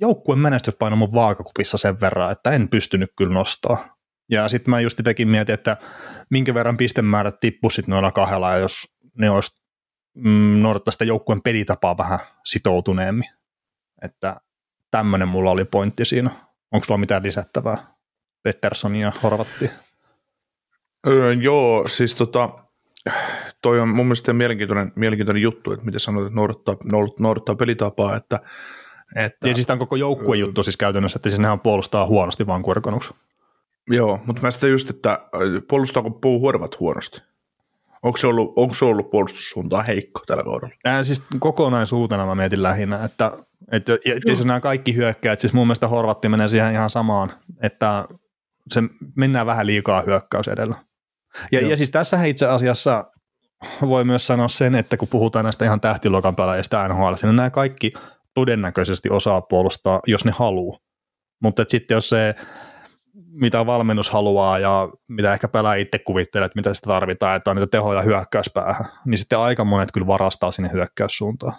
joukkueen menestys painoi mun vaakakupissa sen verran, että en pystynyt kyllä nostaa. Ja sitten mä just tekin mietin, että minkä verran pistemäärät tippusit noilla kahdella, jos ne olisi mm, noudattaa sitä joukkueen pelitapaa vähän sitoutuneemmin. Että tämmöinen mulla oli pointti siinä. Onko sulla mitään lisättävää Pettersson ja Horvatti? Öö, joo, siis tota, toi on mun mielestä mielenkiintoinen, mielenkiintoinen juttu, että miten sanoit, että noudattaa, noudattaa pelitapaa, että että, ja siis tämä on koko joukkue juttu siis käytännössä, että sinnehän puolustaa huonosti vaan kuorkonuksi. Joo, mutta mä sitä just, että puolustaako puu huorvat huonosti? Onko se ollut, onko se ollut puolustussuuntaan heikko tällä kaudella? Ää, siis kokonaisuutena mä mietin lähinnä, että, että, että jos nämä kaikki hyökkäät, siis mun mielestä Horvatti menee siihen ihan samaan, että se mennään vähän liikaa hyökkäys edellä. Ja, ja siis tässä itse asiassa voi myös sanoa sen, että kun puhutaan näistä ihan tähtiluokan pelaajista NHL, niin nämä kaikki todennäköisesti osaa puolustaa, jos ne haluaa. Mutta sitten jos se mitä valmennus haluaa ja mitä ehkä pelaa itse kuvittelee, että mitä sitä tarvitaan, että on niitä tehoja hyökkäyspäähän, niin sitten aika monet kyllä varastaa sinne hyökkäyssuuntaan.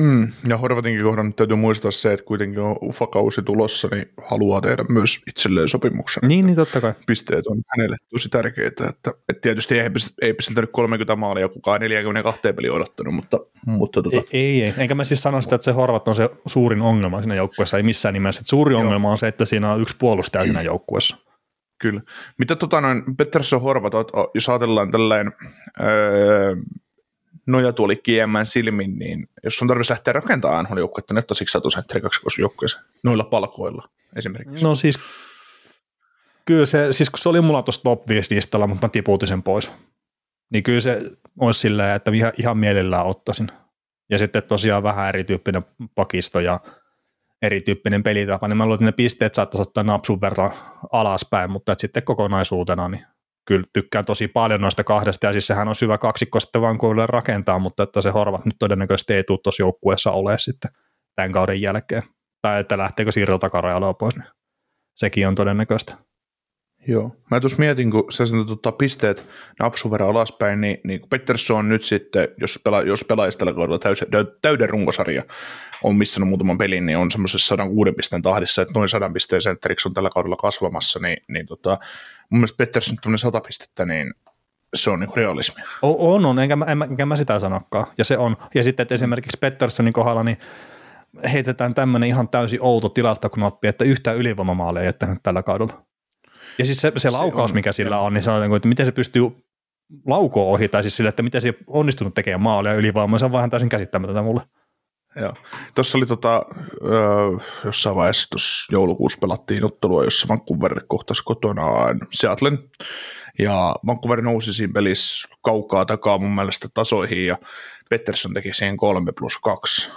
Mm, ja Horvatinkin kohdan täytyy muistaa se, että kuitenkin on ufakausi tulossa, niin haluaa tehdä myös itselleen sopimuksen. Niin, niin totta kai. Pisteet on hänelle tosi tärkeitä. Että, että tietysti ei, ei siltä nyt 30 maalia kukaan 42 peli odottanut, mutta... mutta tota. ei, ei, enkä mä siis sano sitä, että se Horvat on se suurin ongelma siinä joukkueessa, ei missään nimessä. Että suuri Joo. ongelma on se, että siinä on yksi puolustaja siinä joukkueessa. Kyllä. Mitä tota noin, Pettersson Horvat, jos ajatellaan tällainen öö, nojatuoli kiemään silmin, niin jos on tarvitsisi lähteä rakentamaan NHL-joukkuetta, niin ottaisitko sä tuossa joukkueeseen noilla palkoilla esimerkiksi? No siis, kyllä se, siis kun se oli mulla tuossa top 5 listalla, mutta mä tiputin sen pois, niin kyllä se olisi silleen, että ihan, ihan mielellään ottaisin. Ja sitten tosiaan vähän erityyppinen pakisto ja erityyppinen pelitapa, niin mä luulen, että ne pisteet saattaisi ottaa napsun verran alaspäin, mutta sitten kokonaisuutena niin kyllä tykkään tosi paljon noista kahdesta, ja siis sehän on syvä kaksikko sitten vaan rakentaa, mutta että se Horvat nyt todennäköisesti ei tule tuossa joukkueessa ole sitten tämän kauden jälkeen, tai että lähteekö siirto takarajalua pois, niin sekin on todennäköistä. Joo, mä tuossa mietin, kun sä sanoit tota, pisteet napsun verran alaspäin, niin, niin Pettersson on nyt sitten, jos, pela, jos pelaajista tällä kaudella täyden runkosarja on missannut muutaman pelin, niin on semmoisessa 106 pisteen tahdissa, että noin 100 pisteen sentteriksi on tällä kaudella kasvamassa, niin, niin tota, mun mielestä Pettersson tuonne 100 pistettä, niin se on niin realismia. O, on, on, enkä, enkä, enkä mä sitä sanokaan. Ja se on. Ja sitten, että esimerkiksi Petterssonin kohdalla, niin heitetään tämmöinen ihan täysin outo tilastoknoppi, että yhtä ylivoimamaalia ei jättänyt tällä kaudella. Ja siis se, se laukaus, on- mikä sillä on, niin sanotaanko, että miten se pystyy laukoa ohi, tai siis sillä, että miten se ei onnistunut tekemään maalia ylivoimaa, se on vähän täysin käsittämätöntä mulle. Joo. Tuossa oli tota, öö, jossain vaiheessa tuossa joulukuussa pelattiin ottelua, jossa Vancouver kohtasi kotonaan Seattlen. Ja Vancouver nousi siinä pelissä kaukaa takaa mun mielestä tasoihin ja Pettersson teki siihen 3 plus 2.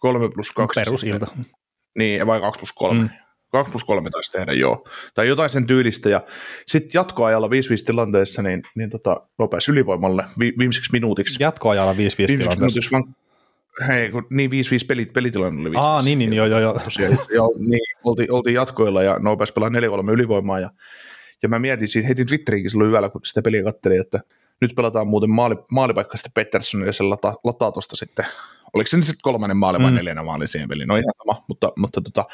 3 plus 2. Perusilta. Niin, vai 2 plus 3. Mm. Mm. 2 plus 3 taisi tehdä, joo. Tai jotain sen tyylistä. Ja sitten jatkoajalla 5-5 tilanteessa, niin, niin tota, nopesi ylivoimalle vi- viimeiseksi minuutiksi. Jatkoajalla 5-5 viimeiseksi tilanteessa. minuutiksi vaan, hei, kun, niin 5-5 pelit, pelitilanne oli 5-5. Aa, niin, niin, joo, joo, joo. Tosiaan, ja, niin, oltiin, oltiin jatkoilla ja nopesi pelaa 4-3 ylivoimaa. Ja, ja mä mietin siinä, heitin Twitteriinkin silloin yöllä, kun sitä peliä katselin, että nyt pelataan muuten maali, maalipaikka sitten Pettersson ja se lataa, lataa tuosta sitten, oliko se nyt sitten kolmannen maali vai Mm. neljännen maali siihen peliin, no ihan sama, mutta, mutta tota,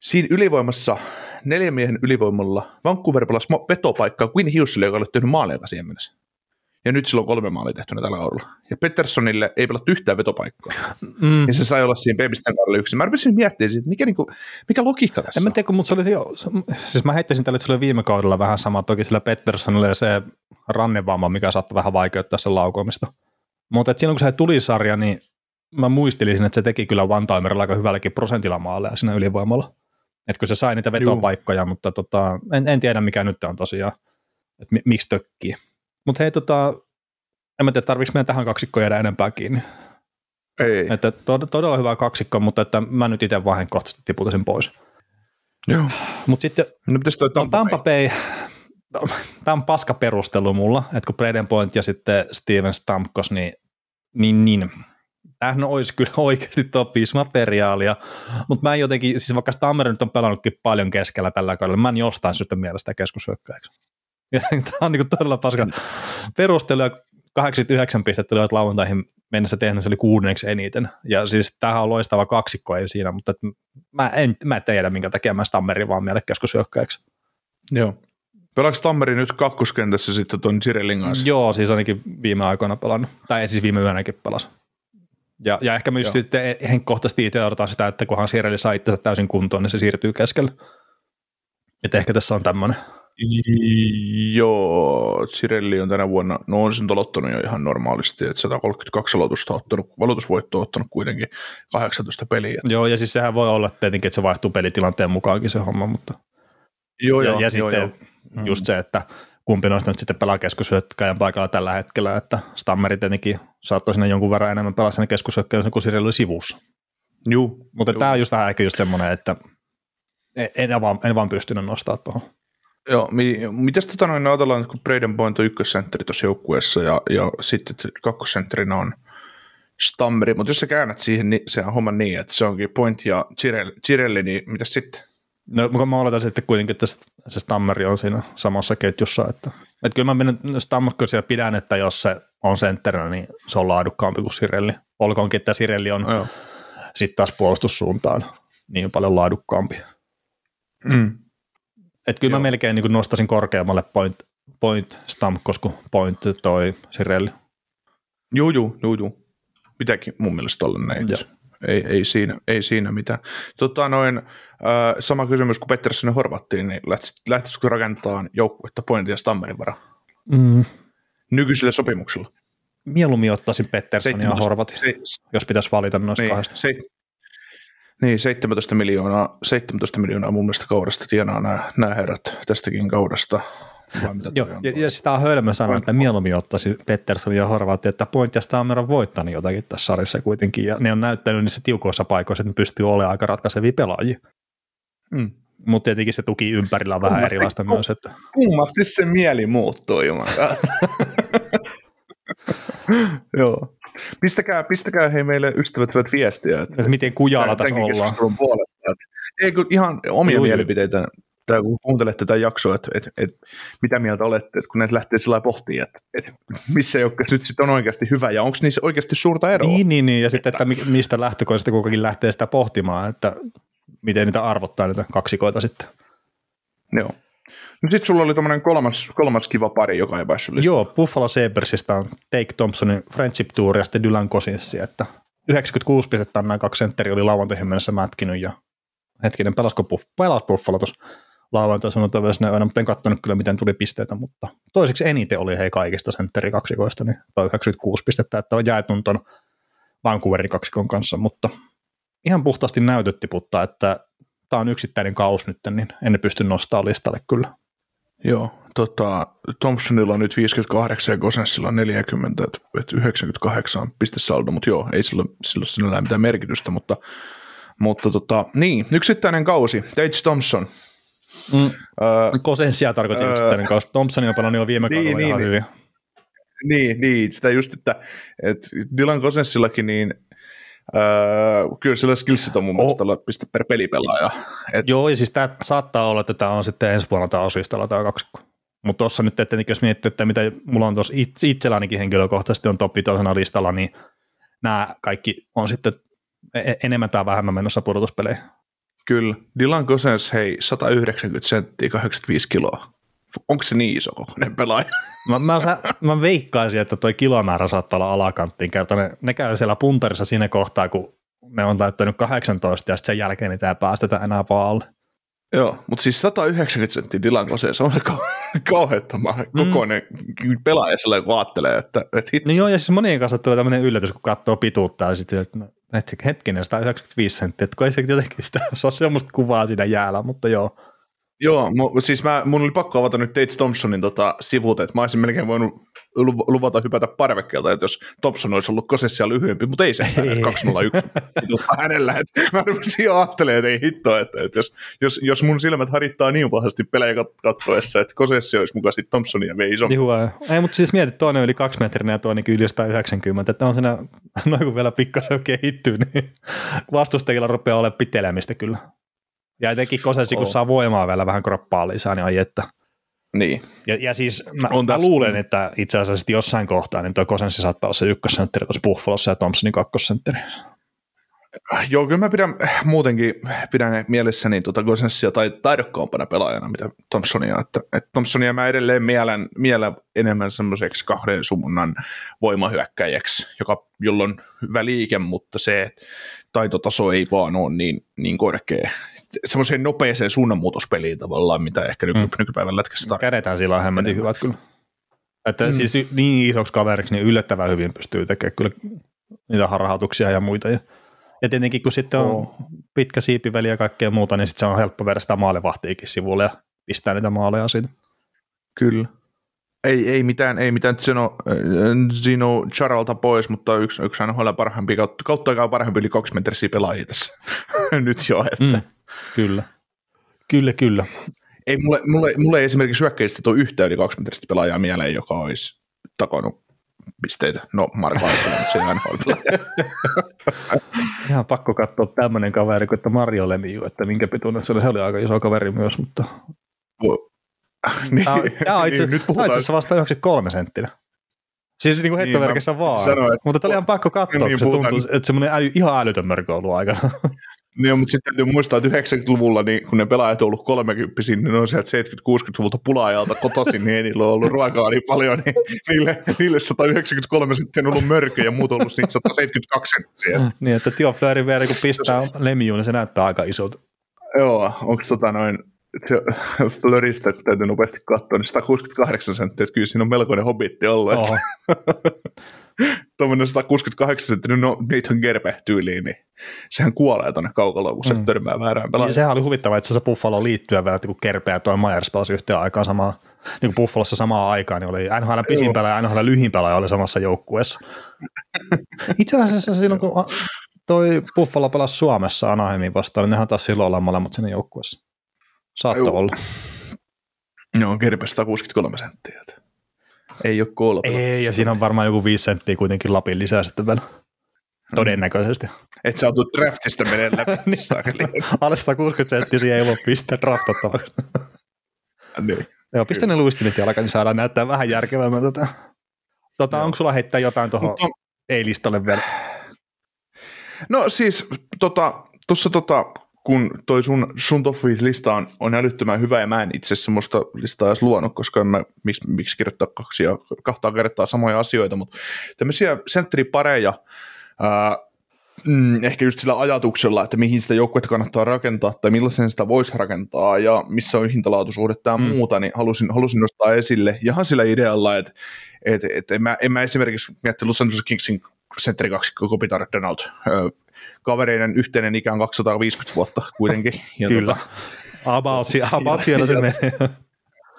siinä ylivoimassa, neljän miehen ylivoimalla, Vancouver pelasi vetopaikkaa Quinn Hughesille, joka oli tehnyt maaleja siihen mennessä. Ja nyt sillä on kolme maalia tehtynä tällä kaudella. Ja Petterssonille ei pelattu yhtään vetopaikkaa. Mm. Ja se sai olla siinä Babystan kaudella yksin. Mä rupesin miettimään, että mikä, niinku, mikä logiikka tässä En mä tiedä, mutta se oli jo, siis mä heittäisin tälle, että se oli viime kaudella vähän sama, toki sillä Petterssonilla ja se rannevamma, mikä saattoi vähän vaikeuttaa sen laukomista. Mutta silloin kun se tuli sarja, niin mä muistelisin, että se teki kyllä one-timerilla aika hyvälläkin prosentilla maaleja siinä ylivoimalla. Että kun se sai niitä vetopaikkoja, mutta tota, en, en, tiedä mikä nyt on tosiaan, että mi, miksi tökkii. Mutta hei, tota, en mä tiedä, tarviiko meidän tähän kaksikkoon jäädä enempää kiinni. Ei. Että tod- todella hyvä kaksikko, mutta että mä nyt itse vahinkohtaisesti tiputin sen pois. Joo. Mutta sitten No pitäisi toi No, Tampa, Tampa Bay, tämä on paska perustelu mulla, että kun Braden Point ja sitten Steven Stamkos, niin, niin, niin tämähän olisi kyllä <laughs> oikeasti top 5 materiaalia, mutta mä en jotenkin, siis vaikka Stammer nyt on pelannutkin paljon keskellä tällä kaudella, mä en jostain syystä mielestä keskushyökkäjäksi. Ja <laughs> Tämä on niin todella paska perustelu, ja 89 pistettä olivat lauantaihin mennessä tehnyt, se oli kuudenneksi eniten. Ja siis tämähän on loistava kaksikko, ei siinä, mutta et mä, en, mä tiedä, minkä takia mä Stammerin vaan miele keskushyökkäjäksi. Joo. Pelaako Tammeri nyt kakkoskentässä sitten tuon Jirellin kanssa? Joo, siis ainakin viime aikoina pelannut. Tai siis viime yönäkin pelas. Ja, ja ehkä myös Joo. sitten henkkohtaisesti itse odotan sitä, että kunhan Sireli saa itsensä täysin kuntoon, niin se siirtyy keskelle. Että ehkä tässä on tämmöinen. Joo, Cirelli on tänä vuonna, no on sen aloittanut jo ihan normaalisti, että 132 aloitusta ottanut, valotusvoittoa ottanut kuitenkin 18 peliä. Joo, ja siis sehän voi olla tietenkin, että se vaihtuu pelitilanteen mukaankin se homma, mutta Joo, ja, joo, ja joo, sitten joo. just se, että kumpi noista nyt sitten pelaa keskushyökkäjän paikalla tällä hetkellä, että Stammeri tietenkin saattoi sinne jonkun verran enemmän pelaa sinne keskushyökkäjän, kun Sireli oli sivussa. Juu, Mutta Joo. tämä on just vähän ehkä just semmoinen, että en, en, vaan, en vaan pystynyt nostaa tuohon. Joo, mi, mitäs tota noin, no ajatellaan, kun Braden Point on ykkössentteri tuossa joukkueessa ja, ja sitten kakkosentterinä on Stammeri, mutta jos sä käännät siihen, niin se on homma niin, että se onkin Point ja Cirelli, Cirelli niin mitäs sitten? No mä oletan sitten kuitenkin, että se- se Stammeri on siinä samassa ketjussa, että, että kyllä mä menen Stammerkosia pidän, että jos se on sentterinä, niin se on laadukkaampi kuin Sirelli. Olkoonkin, että Sirelli on No, sitten taas puolustussuuntaan niin paljon laadukkaampi. Mm. Että kyllä Joo. mä melkein niin nostaisin korkeammalle point, point Stamkos kuin point toi Sirelli. Juu, juu, juu, juu. Pitääkin mun mielestä olla näin. Joo. Ei, ei, siinä, ei siinä mitään. Tota noin, äh, sama kysymys kuin Petterssonin horvattiin, niin lähtis- lähtisitkö rakentamaan joukkuetta Pointin ja Stammerin varaan Mm. nykyisellä sopimuksella? Mieluummin ottaisin Petterssonin ja 17 Horvatin, Se, jos pitäisi valita noista niin, kahdesta. se, niin, 17 miljoonaa, 17 miljoonaa mun mielestä kaudesta tienaa nämä, nämä herrat tästäkin kaudesta. Joo, ja, ja sitä on hölmö sanoa, että mieluummin ottaisi Pettersson ja Horvaatti, että Point ja Stammer on voittanut jotakin tässä sarjassa kuitenkin, ja ne on näyttänyt niissä tiukoissa paikoissa, että ne pystyy olemaan aika ratkaisevia pelaajia. Mm. Mutta tietenkin se tuki ympärillä on vähän Kummasti- erilaista myös, että Kummasti se mieli muuttuu, jumalauta. <laughs> Joo. Pistäkää, pistäkää hei meille ystävät hyvät viestiä. Että että miten kujalla tässä ollaan. puolesta. Että, ei kun ihan omia juu. mielipiteitä, tai kun kuuntelette tätä jaksoa, että, että, että mitä mieltä olette, että kun näitä lähtee sillä pohtimaan, että, että missä joukkueessa nyt sitten on oikeasti hyvä, ja onko niissä oikeasti suurta eroa? Niin, niin, niin, ja sitten, että mi- mistä lähtökohdista kukakin lähtee sitä pohtimaan, että miten niitä arvottaa niitä kaksikoita sitten. Joo. No sitten sulla oli tämmöinen kolmas, kolmas kiva pari, joka ei päässyt. Joo, Buffalo Sabresista on Take Thompsonin Friendship Tour ja sitten Dylan Cosinsi, että 96 pistettä nämä kaksi sentteriä oli lauantaihin mennessä mätkinyt ja hetkinen, pelasko Buff, pelas Buffalo tuossa? Lauantai sunnuntai yönä, mutta en katsonut kyllä, miten tuli pisteitä, mutta toiseksi eniten oli hei kaikista sentteri kaksikoista, niin toi 96 pistettä, että on jaetun ton Vancouverin kaksikon kanssa, mutta ihan puhtaasti näytötti tiputtaa, että tämä on yksittäinen kaus nyt, niin en pysty nostamaan listalle kyllä. Joo, tota, Thompsonilla on nyt 58 ja Gosensilla on 40, että 98 pistesaldo, mutta joo, ei sillä, sillä sinällään mitään merkitystä, mutta, mutta tota, niin, yksittäinen kausi, Tage Thompson. Mm. Öö, Kosensia tarkoitin öö, yksittäinen kausi, Thompsonin on pelannut jo viime niin, kaudella niin, ihan niin, hyvin. Niin, niin, sitä just, että, että Dylan Kosensillakin niin Öö, kyllä sillä skillsit on mun oh. mielestä piste per pelipelaaja. Et... Joo, ja siis tämä saattaa olla, että tämä on sitten ensi vuonna tämä osistella tämä kaksikko. Mutta tuossa nyt, että jos miettii, että mitä mulla on tuossa itsellänikin henkilökohtaisesti on toppi toisena listalla, niin nämä kaikki on sitten e-, enemmän tai vähemmän menossa pudotuspeleihin. Kyllä. Dylan Cousins, hei, 190 senttiä, 85 kiloa. Onko se niin iso kokoinen pelaaja? Mä, mä, mä veikkaisin, että toi kilomäärä saattaa olla alakanttiin kerta. Ne, ne käy siellä puntarissa siinä kohtaa, kun ne on täyttänyt 18 ja sitten sen jälkeen niitä ei päästetä enää paalle. Joo, mutta siis 190 senttiä Dylan Kose, se on aika kauheettama mm. kokoinen pelaaja sillä kun ajattelee, että, että hit. No joo, ja siis monien kanssa tulee tämmöinen yllätys, kun katsoo pituutta ja sitten, että, no, että hetkinen, 195 senttiä, että kun ei se jotenkin sitä, se on semmoista kuvaa siinä jäällä, mutta joo. Joo, mu, siis mä, mun oli pakko avata nyt Tate Thompsonin tota, sivut, että mä olisin melkein voinut luvata hypätä parvekkeelta, että jos Thompson olisi ollut kosessia lyhyempi, mutta ei se, <laughs> ei. 201 hänellä. Että mä rupesin jo ajattelemaan, että ei hitto, että, että jos, jos, jos, mun silmät harittaa niin pahasti pelejä kattoessa, että kosessia olisi mukaan sitten Thompsonia vielä isompi. Juha. Ei, mutta siis mietit, toinen yli kaksi metriä ja toinen yli 190, että on siinä, noin kun vielä pikkasen kehittyy, niin vastustajilla rupeaa olemaan pitelemistä kyllä. Ja etenkin Kosensi, kun saa voimaa vielä vähän kroppaa lisää, niin ai että. Niin. Ja, ja siis mä, on mä luulen, että itse asiassa jossain kohtaa niin toi Kosensi saattaa olla se ykkössentteri tuossa Buffalossa ja Thompsonin kakkosentteri. Joo, kyllä mä pidän muutenkin pidän mielessäni tuota Gosenssia tai taidokkaampana pelaajana, mitä Thompsonia. Että, että Thompsonia mä edelleen mielen, mielen enemmän semmoiseksi kahden suunnan voimahyökkäjäksi, joka, jolla on hyvä liike, mutta se taitotaso ei vaan ole niin, niin korkea semmoiseen nopeeseen suunnanmuutospeliin tavallaan, mitä ehkä nyky, mm. nykypäivän lätkässä tarvitaan. Kädetään sillä on hyvät kyllä. Että mm. siis niin isoksi kaveriksi niin yllättävän hyvin pystyy tekemään kyllä niitä harhautuksia ja muita. Ja, ja tietenkin kun sitten on oh. pitkä siipiväli ja kaikkea muuta, niin sitten se on helppo verrata maalevahtiikin sivulle ja pistää niitä maaleja siitä. Kyllä. Ei, ei mitään, ei mitään Zeno, Zeno Charalta pois, mutta yksi, yksi NHL parhaampi, kautta, kautta aikaa parhaampi yli kaksi metrisiä pelaajia tässä <laughs> nyt jo. Että. Mm. Kyllä. Kyllä, kyllä. Ei, mulle, mulle, mulle ei esimerkiksi hyökkäisesti tuo yhtä yli 20 metristä pelaajaa mieleen, joka olisi takonut pisteitä. No, Marko Aikkonen, mutta se nhl <laughs> Ihan pakko katsoa tämmöinen kaveri kuin että Mario Lemiu, että minkä pituinen se oli. Se oli aika iso kaveri myös, mutta... niin, tämä, tämä on itse, niin, nyt puhutaan... itse asiassa vasta 93 senttinä. Siis niin kuin heittoverkissä niin, vaan. Sanoin, että... Mutta tämä oli ihan pakko katsoa, niin, kun se tuntuu, että semmoinen äly, ihan älytön mörkö on ollut aikana. <laughs> Niin, mutta sitten täytyy muistaa, että 90-luvulla, niin kun ne pelaajat on ollut 30 niin ne on sieltä 70-60-luvulta pulaajalta kotoisin, niin ei niillä on ollut ruokaa niin paljon, niin niille, niille 193 senttiä on ollut mörkö ja muut on ollut niitä 172 senttiä. niin, että Tio Fleurin vielä kun pistää lemiuun, niin se näyttää aika isolta. Joo, onko tota noin, Flöristä, kun täytyy nopeasti katsoa, niin 168 senttiä, että kyllä siinä on melkoinen hobitti ollut. Että tuommoinen 168 senttinen no Nathan Gerbe tyyliin, niin sehän kuolee tuonne kaukaloon, kun se mm. törmää väärään pelaajaan. Niin sehän oli huvittava, että se Buffalo liittyä vielä, kun Gerbe ja toi Myers pelasi yhteen aikaan samaa, niin kuin Buffalossa samaan aikaan, niin oli NHL pisin pelaaja ja NHL lyhin pelaaja oli samassa joukkueessa. <laughs> Itse asiassa silloin, kun toi Buffalo pelasi Suomessa Anaheimin vastaan, niin nehän taas silloin olla molemmat sinne joukkueessa. Saattoi olla. Joo, Gerbe 163 senttiä. Ei ole kolme. Ei, ja siinä on varmaan joku viisi senttiä kuitenkin Lapin lisää sitten vielä. Todennäköisesti. Et sä oot draftista menee läpi. <laughs> niin. Alle 160 senttiä ei voi pistää draftattavaksi. niin. Joo, pistä ne luistimit jalkaan, niin saadaan näyttää vähän järkevämmän. Tota. Tota, onko sulla heittää jotain tuohon Mutta... ei-listalle vielä? No siis, tota, tuossa tota, kun toi sun, sun top 5 lista on, on älyttömän hyvä ja mä en itse semmoista listaa edes luonut, koska en mä, miksi, miksi kirjoittaa kaksi ja kahtaa kertaa samoja asioita, mutta tämmöisiä sentteripareja, ää, mm, ehkä just sillä ajatuksella, että mihin sitä joukkuetta kannattaa rakentaa tai millaisen sitä voisi rakentaa ja missä on hintalaatuisuudet tai mm. muuta, niin halusin, halusin nostaa esille ihan sillä idealla, että et, et en, mä, en mä esimerkiksi miettinyt Los Angeles Kingsin sentteri kaksikko Kopitar Donald. Kavereiden yhteinen ikä on 250 vuotta kuitenkin. <laughs> Ja Kyllä. Tota, about, about siellä se <laughs> menee.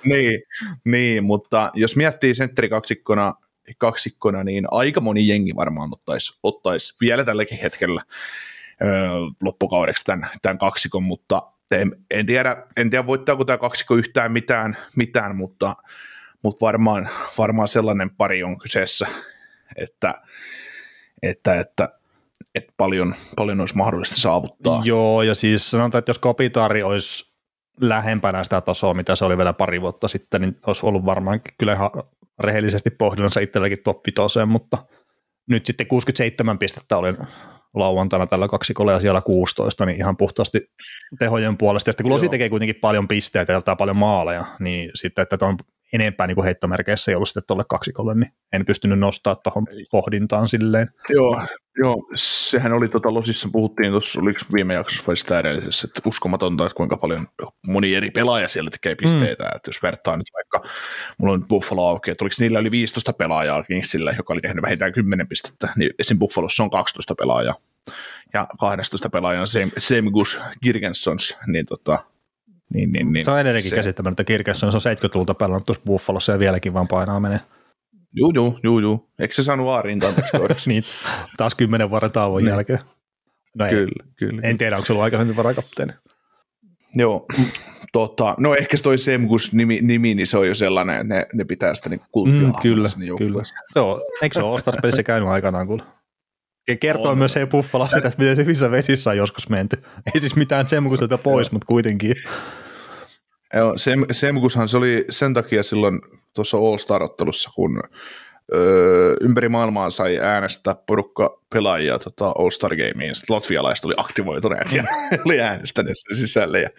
niin, niin, mutta jos miettii sentteri kaksikkona, kaksikkona, niin aika moni jengi varmaan ottaisi, ottaisi vielä tälläkin hetkellä öö, loppukaudeksi tämän, tämän kaksikon, mutta en, en, tiedä, en tiedä voittaako tämä kaksikko yhtään mitään, mitään mutta, mutta varmaan, varmaan sellainen pari on kyseessä, että, että, että, että paljon, paljon olisi mahdollista saavuttaa. Joo, ja siis sanotaan, että jos Kopitaari olisi lähempänä sitä tasoa, mitä se oli vielä pari vuotta sitten, niin olisi ollut varmaankin kyllä ihan rehellisesti pohdinnassa itselläkin top 5, mutta nyt sitten 67 pistettä olin lauantaina tällä kaksikolla ja siellä 16, niin ihan puhtaasti tehojen puolesta. Ja sitten kun Losi tekee kuitenkin paljon pisteitä ja paljon maaleja, niin sitten, että on enempää niin kuin heittomerkeissä ei ollut sitten tuolle kaksikolle, niin en pystynyt nostaa tuohon pohdintaan silleen. Joo, joo, sehän oli tota Losissa, puhuttiin tuossa, oliko viime jaksossa vai sitä edellisessä, että uskomatonta, että kuinka paljon moni eri pelaaja siellä tekee pisteitä, mm. että jos vertaa nyt vaikka, mulla on Buffalo auki, että oliko niillä yli 15 pelaajaa Kingsillä, joka oli tehnyt vähintään 10 pistettä, niin esim. Buffalossa on 12 pelaajaa, ja 12 pelaajaa on Semgus Girgensons, niin tota, niin, niin, niin. Se on edelleenkin se... käsittämättä kirkassa, on 70-luvulta pelannut tuossa Buffalossa ja vieläkin vaan painaa menee. Juu, juu, juu, juu. Eikö se saanut Aarin <laughs> niin, taas kymmenen vuoden tauon niin. jälkeen. No ei, kyllä, kyllä. En tiedä, onko se ollut aikaisemmin varakapteeni. Joo, tota, no ehkä toi Semgus nimi, nimi, niin se on jo sellainen, että ne, ne pitää sitä niin kulttia mm, Kyllä, kyllä. Se on, eikö se ole All-Stars-pelissä käynyt aikanaan, kun kertoo on. myös se Buffalo sitä, että miten se hyvissä vesissä on joskus menty. Ei siis mitään Semguselta pois, mutta kuitenkin. Joo, Sem, Semgushan se oli sen takia silloin tuossa All-Star-ottelussa, kun öö, ympäri maailmaa sai äänestää porukka pelaajia tota All-Star Gameen. Sitten latvialaiset oli aktivoituneet ja mm. <laughs> oli äänestäneet sisälle. Ja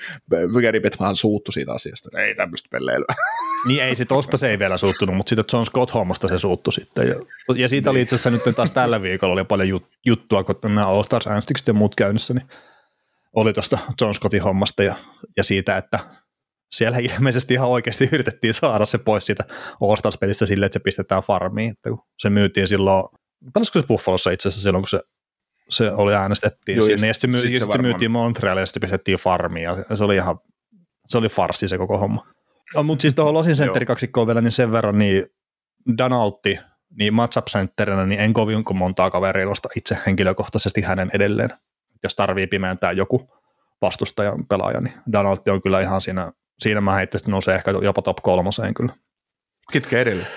Gary Bettman suuttu siitä asiasta. Ei tämmöistä pelleilyä. <laughs> Niin ei se tosta se ei vielä suuttunut, mutta sitten John Scott hommasta se suuttu sitten. Ja, ja siitä oli itse asiassa nyt taas tällä viikolla oli paljon jut, juttua, kun nämä All Stars äänestykset ja muut käynnissä, niin oli tuosta John Scottin hommasta ja, ja siitä, että siellä <laughs> ilmeisesti ihan oikeasti yritettiin saada se pois siitä All Stars-pelistä silleen, että se pistetään farmiin, että kun se myytiin silloin, pelasiko se Buffalossa itse asiassa silloin, kun se, se oli äänestettiin Joo, sinne, ja sitten se, myy, sit se, se myytiin Montrealille, ja sitten pistettiin farmiin, ja se oli ihan, se oli farsi se koko homma. No, mutta siis tuohon Losin kaksikkoon vielä, niin sen verran, niin Donaltti, niin matchup centerinä, niin en kovin montaa kaveria nosta itse henkilökohtaisesti hänen edelleen. Jos tarvii pimeäntää joku vastustajan pelaaja, niin Donaltti on kyllä ihan siinä siinä mä heittäisin, että nousee ehkä jopa top kolmoseen kyllä. Ketkä edelleen?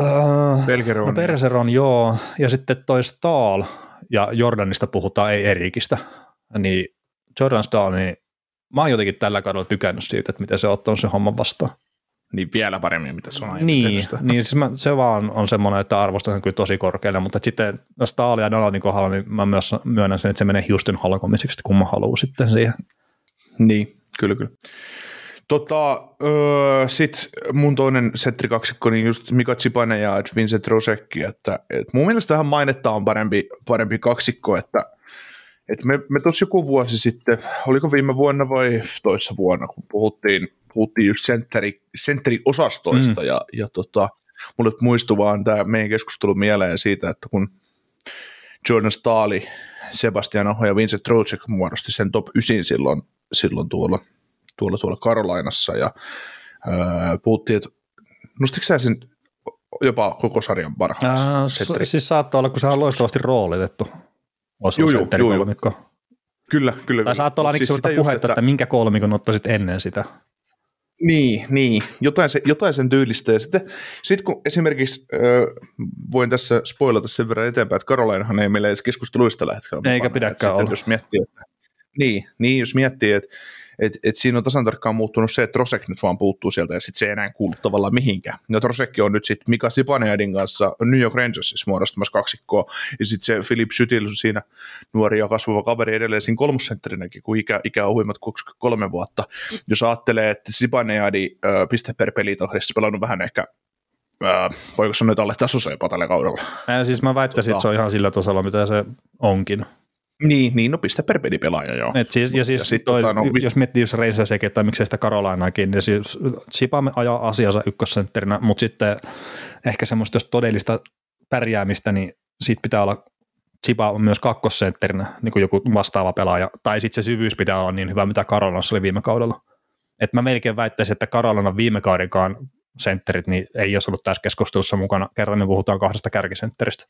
Uh, Belgeron. No Perseron, joo. Ja sitten toi Stahl, ja Jordanista puhutaan, ei Erikistä. Niin Jordan Stahl, niin mä oon jotenkin tällä kaudella tykännyt siitä, että miten se on ottanut se homman vastaan. Niin vielä paremmin, mitä se on aiemmin Niin, niin siis mä, se vaan on semmoinen, että arvostan sen kyllä tosi korkealle, mutta sitten Stahl ja Donaldin kohdalla, niin mä myös myönnän sen, että se menee Houston halkomiseksi, kun mä haluan sitten siihen. Niin, kyllä, kyllä. Tota, öö, sit mun toinen settrikaksikko, niin just Mika Tsipanen ja Vincent Rosekki, että et mun mielestä tähän mainetta on parempi, parempi kaksikko, että et me, me tuossa joku vuosi sitten, oliko viime vuonna vai toissa vuonna, kun puhuttiin, puhuttiin just sentteri, sentteriosastoista mm. ja, ja tota, mulle muistui vaan tämä meidän keskustelu mieleen siitä, että kun Jordan Staali, Sebastian Aho ja Vincent Trocek muodosti sen top 9 silloin, silloin tuolla – tuolla, tuolla Karolainassa ja öö, puhuttiin, että nostitko sä sen jopa koko sarjan parhaaksi? Äh, siis saattaa olla, kun se on loistavasti roolitettu osuusentterikolmikko. Kyllä, kyllä. Tai saattaa olla ainakin siis puhetta, että... että minkä kolmikon ottaisit ennen sitä. Niin, niin. Jotain, se, jotain sen tyylistä. Ja sitten sit kun esimerkiksi, äh, voin tässä spoilata sen verran eteenpäin, että Karolainahan ei meillä edes keskusteluista hetkellä. Eikä pidäkään olla. Jos miettii, että, niin, niin, jos miettii, että et, et siinä on tasan tarkkaan muuttunut se, että Trosek nyt vaan puuttuu sieltä ja sitten se ei enää kuulu tavallaan mihinkään. Ja Trosekki on nyt sitten Mika Sipaneadin kanssa New York Rangersissa muodostamassa kaksikkoa ja sitten se Philip Sytil siinä nuori ja kasvava kaveri edelleen siinä kolmosentterinäkin, kun ikä, ikä on huimat kolme vuotta. Jos ajattelee, että Sipaneadi äh, piste per peli pelannut vähän ehkä Ää, voiko sanoa, että alle tasossa jopa tällä kaudella? Siis mä väittäisin, tota. että se on ihan sillä tasolla, mitä se onkin. Niin, niin no pistä per pelaaja, joo. Et siis, ja siis Ja sit toi, tota, no, jos miettii just Racersekin, tai miksei sitä Carolinaakin, niin siis Chipa ajaa asiansa ykkössentterinä, mutta sitten ehkä semmoista jos todellista pärjäämistä, niin siitä pitää olla Chipa on myös kakkosentterinä, niin kuin joku vastaava pelaaja, tai sitten se syvyys pitää olla niin hyvä, mitä Karolanassa oli viime kaudella. Et mä melkein väittäisin, että Karolanan viime kaudenkaan sentterit niin ei olisi ollut tässä keskustelussa mukana, kerran me puhutaan kahdesta kärkisentteristä.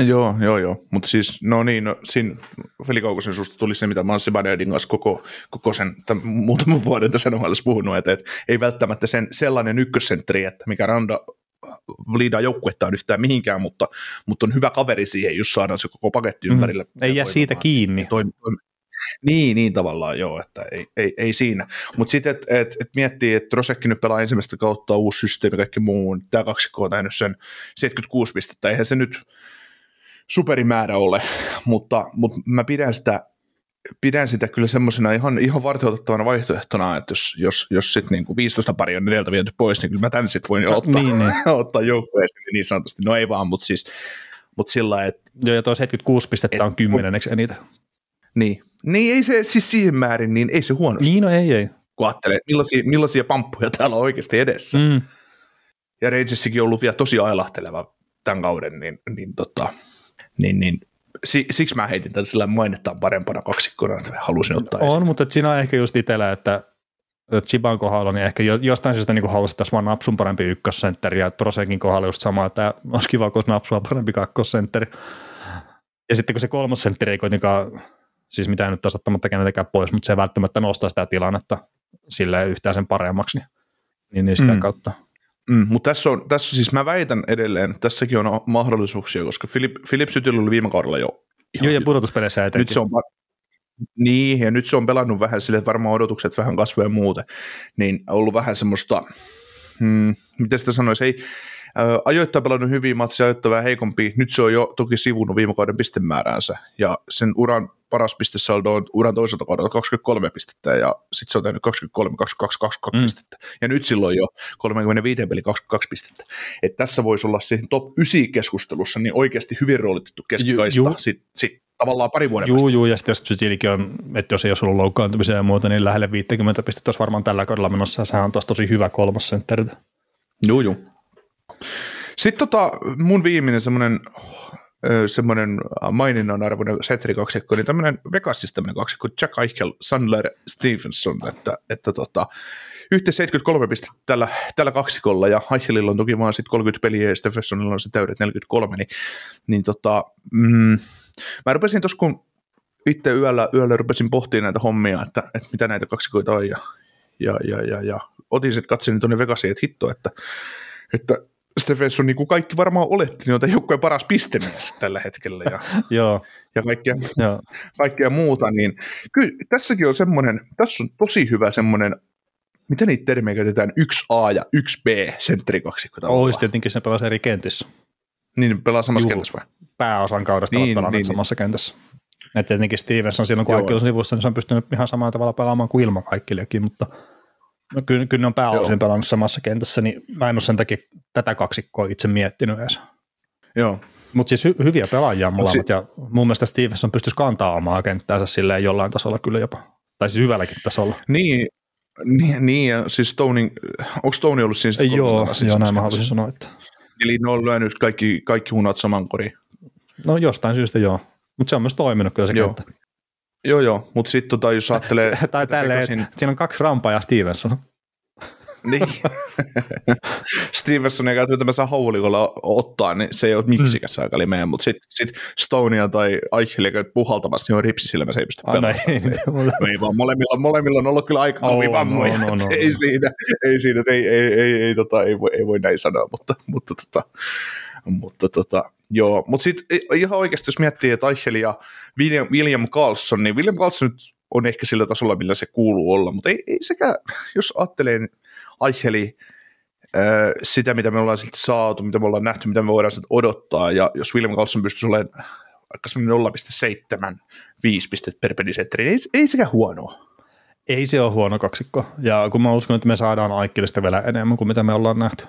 Joo, joo, joo. Mutta siis, no niin, no, siinä Veli Kaukosen susta tuli se, mitä mä oon kanssa koko, koko sen tämän muutaman <laughs> vuoden tässä NHL puhunut, että, että ei välttämättä sen sellainen ykkössentteri, että mikä Randa liidaa joukkuettaan yhtään mihinkään, mutta, mutta on hyvä kaveri siihen, jos saadaan se koko paketti Mm. ympärille. Ei jää siitä kiinni. Toim, toim, niin, niin tavallaan joo, että ei, ei, ei siinä. Mutta sitten, että et, et miettii, että Rosekki nyt pelaa ensimmäistä kautta, uusi systeemi, kaikki muu, tämä kaksikko on tehnyt sen 76 pistettä, eihän se nyt superimäärä ole, mutta, mutta mä pidän sitä, pidän sitä kyllä semmoisena ihan, ihan varteutettavana vaihtoehtona, että jos, jos, jos sitten niinku 15 pari on edeltä viety pois, niin kyllä mä tän sitten voin jo ottaa, Niin, niin. <laughs> ottaa joukkueeseen niin sanotusti. No ei vaan, mutta siis mutta sillä että Joo, ja tuo 76 pistettä on kymmenenneksi eniten. niin. Niin ei se siis siihen määrin, niin ei se huono, Niin, no ei, ei. kun ajattelee, millaisia, millaisia pamppuja täällä on oikeasti edessä. Mm. Mm. Ja Rangersikin on ollut vielä tosi ailahteleva tämän kauden, niin, niin, tota, niin, niin si, siksi mä heitin tätä sillä mainettaan parempana kaksikkona, että halusin ottaa esiin. On, mutta et siinä on ehkä just itsellä, että Chiban kohdalla, niin ehkä jo- jostain syystä niin haluaisin tässä vaan Napsun parempi ykkössentteri, ja Trosenkin kohdalla just sama, että olisi kiva, kun olisi Napsua parempi kakkosentteri. Ja sitten kun se kolmosentteri ei kuitenkaan, siis mitään nyt taas ottamatta kenetäkään pois, mutta se ei välttämättä nostaa sitä tilannetta sille yhtään sen paremmaksi, niin, niin, sitä mm. kautta. Mm, mutta tässä on, tässä siis mä väitän edelleen, tässäkin on mahdollisuuksia, koska Filip, Filip Sytil oli viime kaudella jo ihan Joo, ja pudotuspeleissä etenkin. nyt se on niin, ja nyt se on pelannut vähän sille, että varmaan odotukset vähän kasvaa ja muuten, niin on ollut vähän semmoista, hmm, miten sitä sanoisi, ei, ä, ajoittain pelannut hyviä matseja, ajoittain vähän heikompia, nyt se on jo toki sivunut viime kauden pistemääräänsä, ja sen uran paras pistesaldo on uran toiselta kaudelta 23 pistettä, ja sitten se on tehnyt 23, 22, 22 Mm. pistettä, ja nyt silloin jo 35 peli 22 pistettä. Et tässä voisi olla siihen top 9 keskustelussa niin oikeasti hyvin roolitettu keskikaista, Ju- ju- sit, sit tavallaan pari vuoden Juu, juu, ja sitten jos Zytilikin on, että jos ei olisi ollut loukkaantumisia ja muuta, niin lähelle 50 pistettä olisi varmaan tällä kaudella menossa, ja sehän on taas tosi hyvä kolmas sentteri. Joo, joo. Sitten tota, mun viimeinen semmoinen semmoinen maininnan arvoinen setri kaksikko, niin tämmöinen Vegasissa tämmöinen kaksikko, Jack Eichel, Sandler, Stevenson, että, että tota, yhteensä 73 pistettä tällä, tällä kaksikolla, ja Eichelillä on toki vaan sit 30 peliä, ja Stephensonilla on se täydet 43, niin, niin tota, mm, mä rupesin tuossa, kun itse yöllä, yöllä rupesin pohtimaan näitä hommia, että, että mitä näitä kaksikoita on, ja, ja, ja, ja, ja otin sitten katselin tuonne Vegasiin, että hitto, että, että Stephenson, niin kuin kaikki varmaan oletti, niin on tämän joukkueen paras pistemies tällä hetkellä ja, <laughs> Joo, ja kaikkea, joo. kaikkea muuta, niin kyllä tässäkin on semmoinen, tässä on tosi hyvä semmoinen, mitä niitä termejä käytetään, 1A ja 1B sentterikaksikko tavallaan. Olisi tietenkin se pelasi eri kentissä. Niin pelaa samassa Juu. kentässä vai? Pääosan kaudesta Niin, niin, pelanneet niin, niin, samassa kentässä. Et tietenkin Stevenson silloin, kun Joo. kaikki on sivussa, niin se on pystynyt ihan samalla tavalla pelaamaan kuin ilman kaikkiakin, mutta no, kyllä, kyllä ne on pääosin Joo. pelannut samassa kentässä, niin mä en ole sen takia tätä kaksikkoa itse miettinyt edes. Joo. Mutta siis hy- hyviä pelaajia Mut molemmat, ja mun mielestä Stevenson pystyisi kantaa omaa kenttäänsä silleen jollain tasolla kyllä jopa. Tai siis hyvälläkin tasolla. Niin, niin, niin ja siis Stonein, onko Stone ollut siinä sitten Joo, siis joo näin mä haluaisin sanoa, että Eli ne on lyönyt kaikki, kaikki hunat saman koriin. no jostain syystä joo. Mutta se on myös toiminut kyllä se Joo. kenttä. Joo, joo, mutta sitten tota, jos ajattelee... Se, tai tälleen, että siinä on kaksi rampaa ja Stevenson. Niin. <laughs> Stevensonia käytyy tämmöisellä haulikolla ottaa, niin se ei ole miksikäs mm. aika meidän, mutta sitten sit Stonea tai Eichelia käyt puhaltamassa, niin on ripsisilmä, se ei pysty Aina pelaamaan. ei, No ei vaan, molemmilla, molemmilla on ollut kyllä aika On, kovia on, vammoja, on, että on. ei siinä, ei siinä, ei, ei, ei, ei, tota, ei, voi, ei voi näin sanoa, mutta, mutta, tota, mutta tota, joo, mutta sitten ihan oikeasti, jos miettii, että Eichel ja William, William Carlson, niin William Carlson nyt on ehkä sillä tasolla, millä se kuuluu olla, mutta ei, ei sekä, jos ajattelee Eicheli, ö, sitä, mitä me ollaan siltä saatu, mitä me ollaan nähty, mitä me voidaan siltä odottaa, ja jos William Carlson pystyisi olemaan vaikka semmoinen 0,7, 5 pistettä per pelisetteri, niin ei, ei sekä huonoa. Ei se ole huono kaksikko. Ja kun mä uskon, että me saadaan Aikkelista vielä enemmän kuin mitä me ollaan nähty.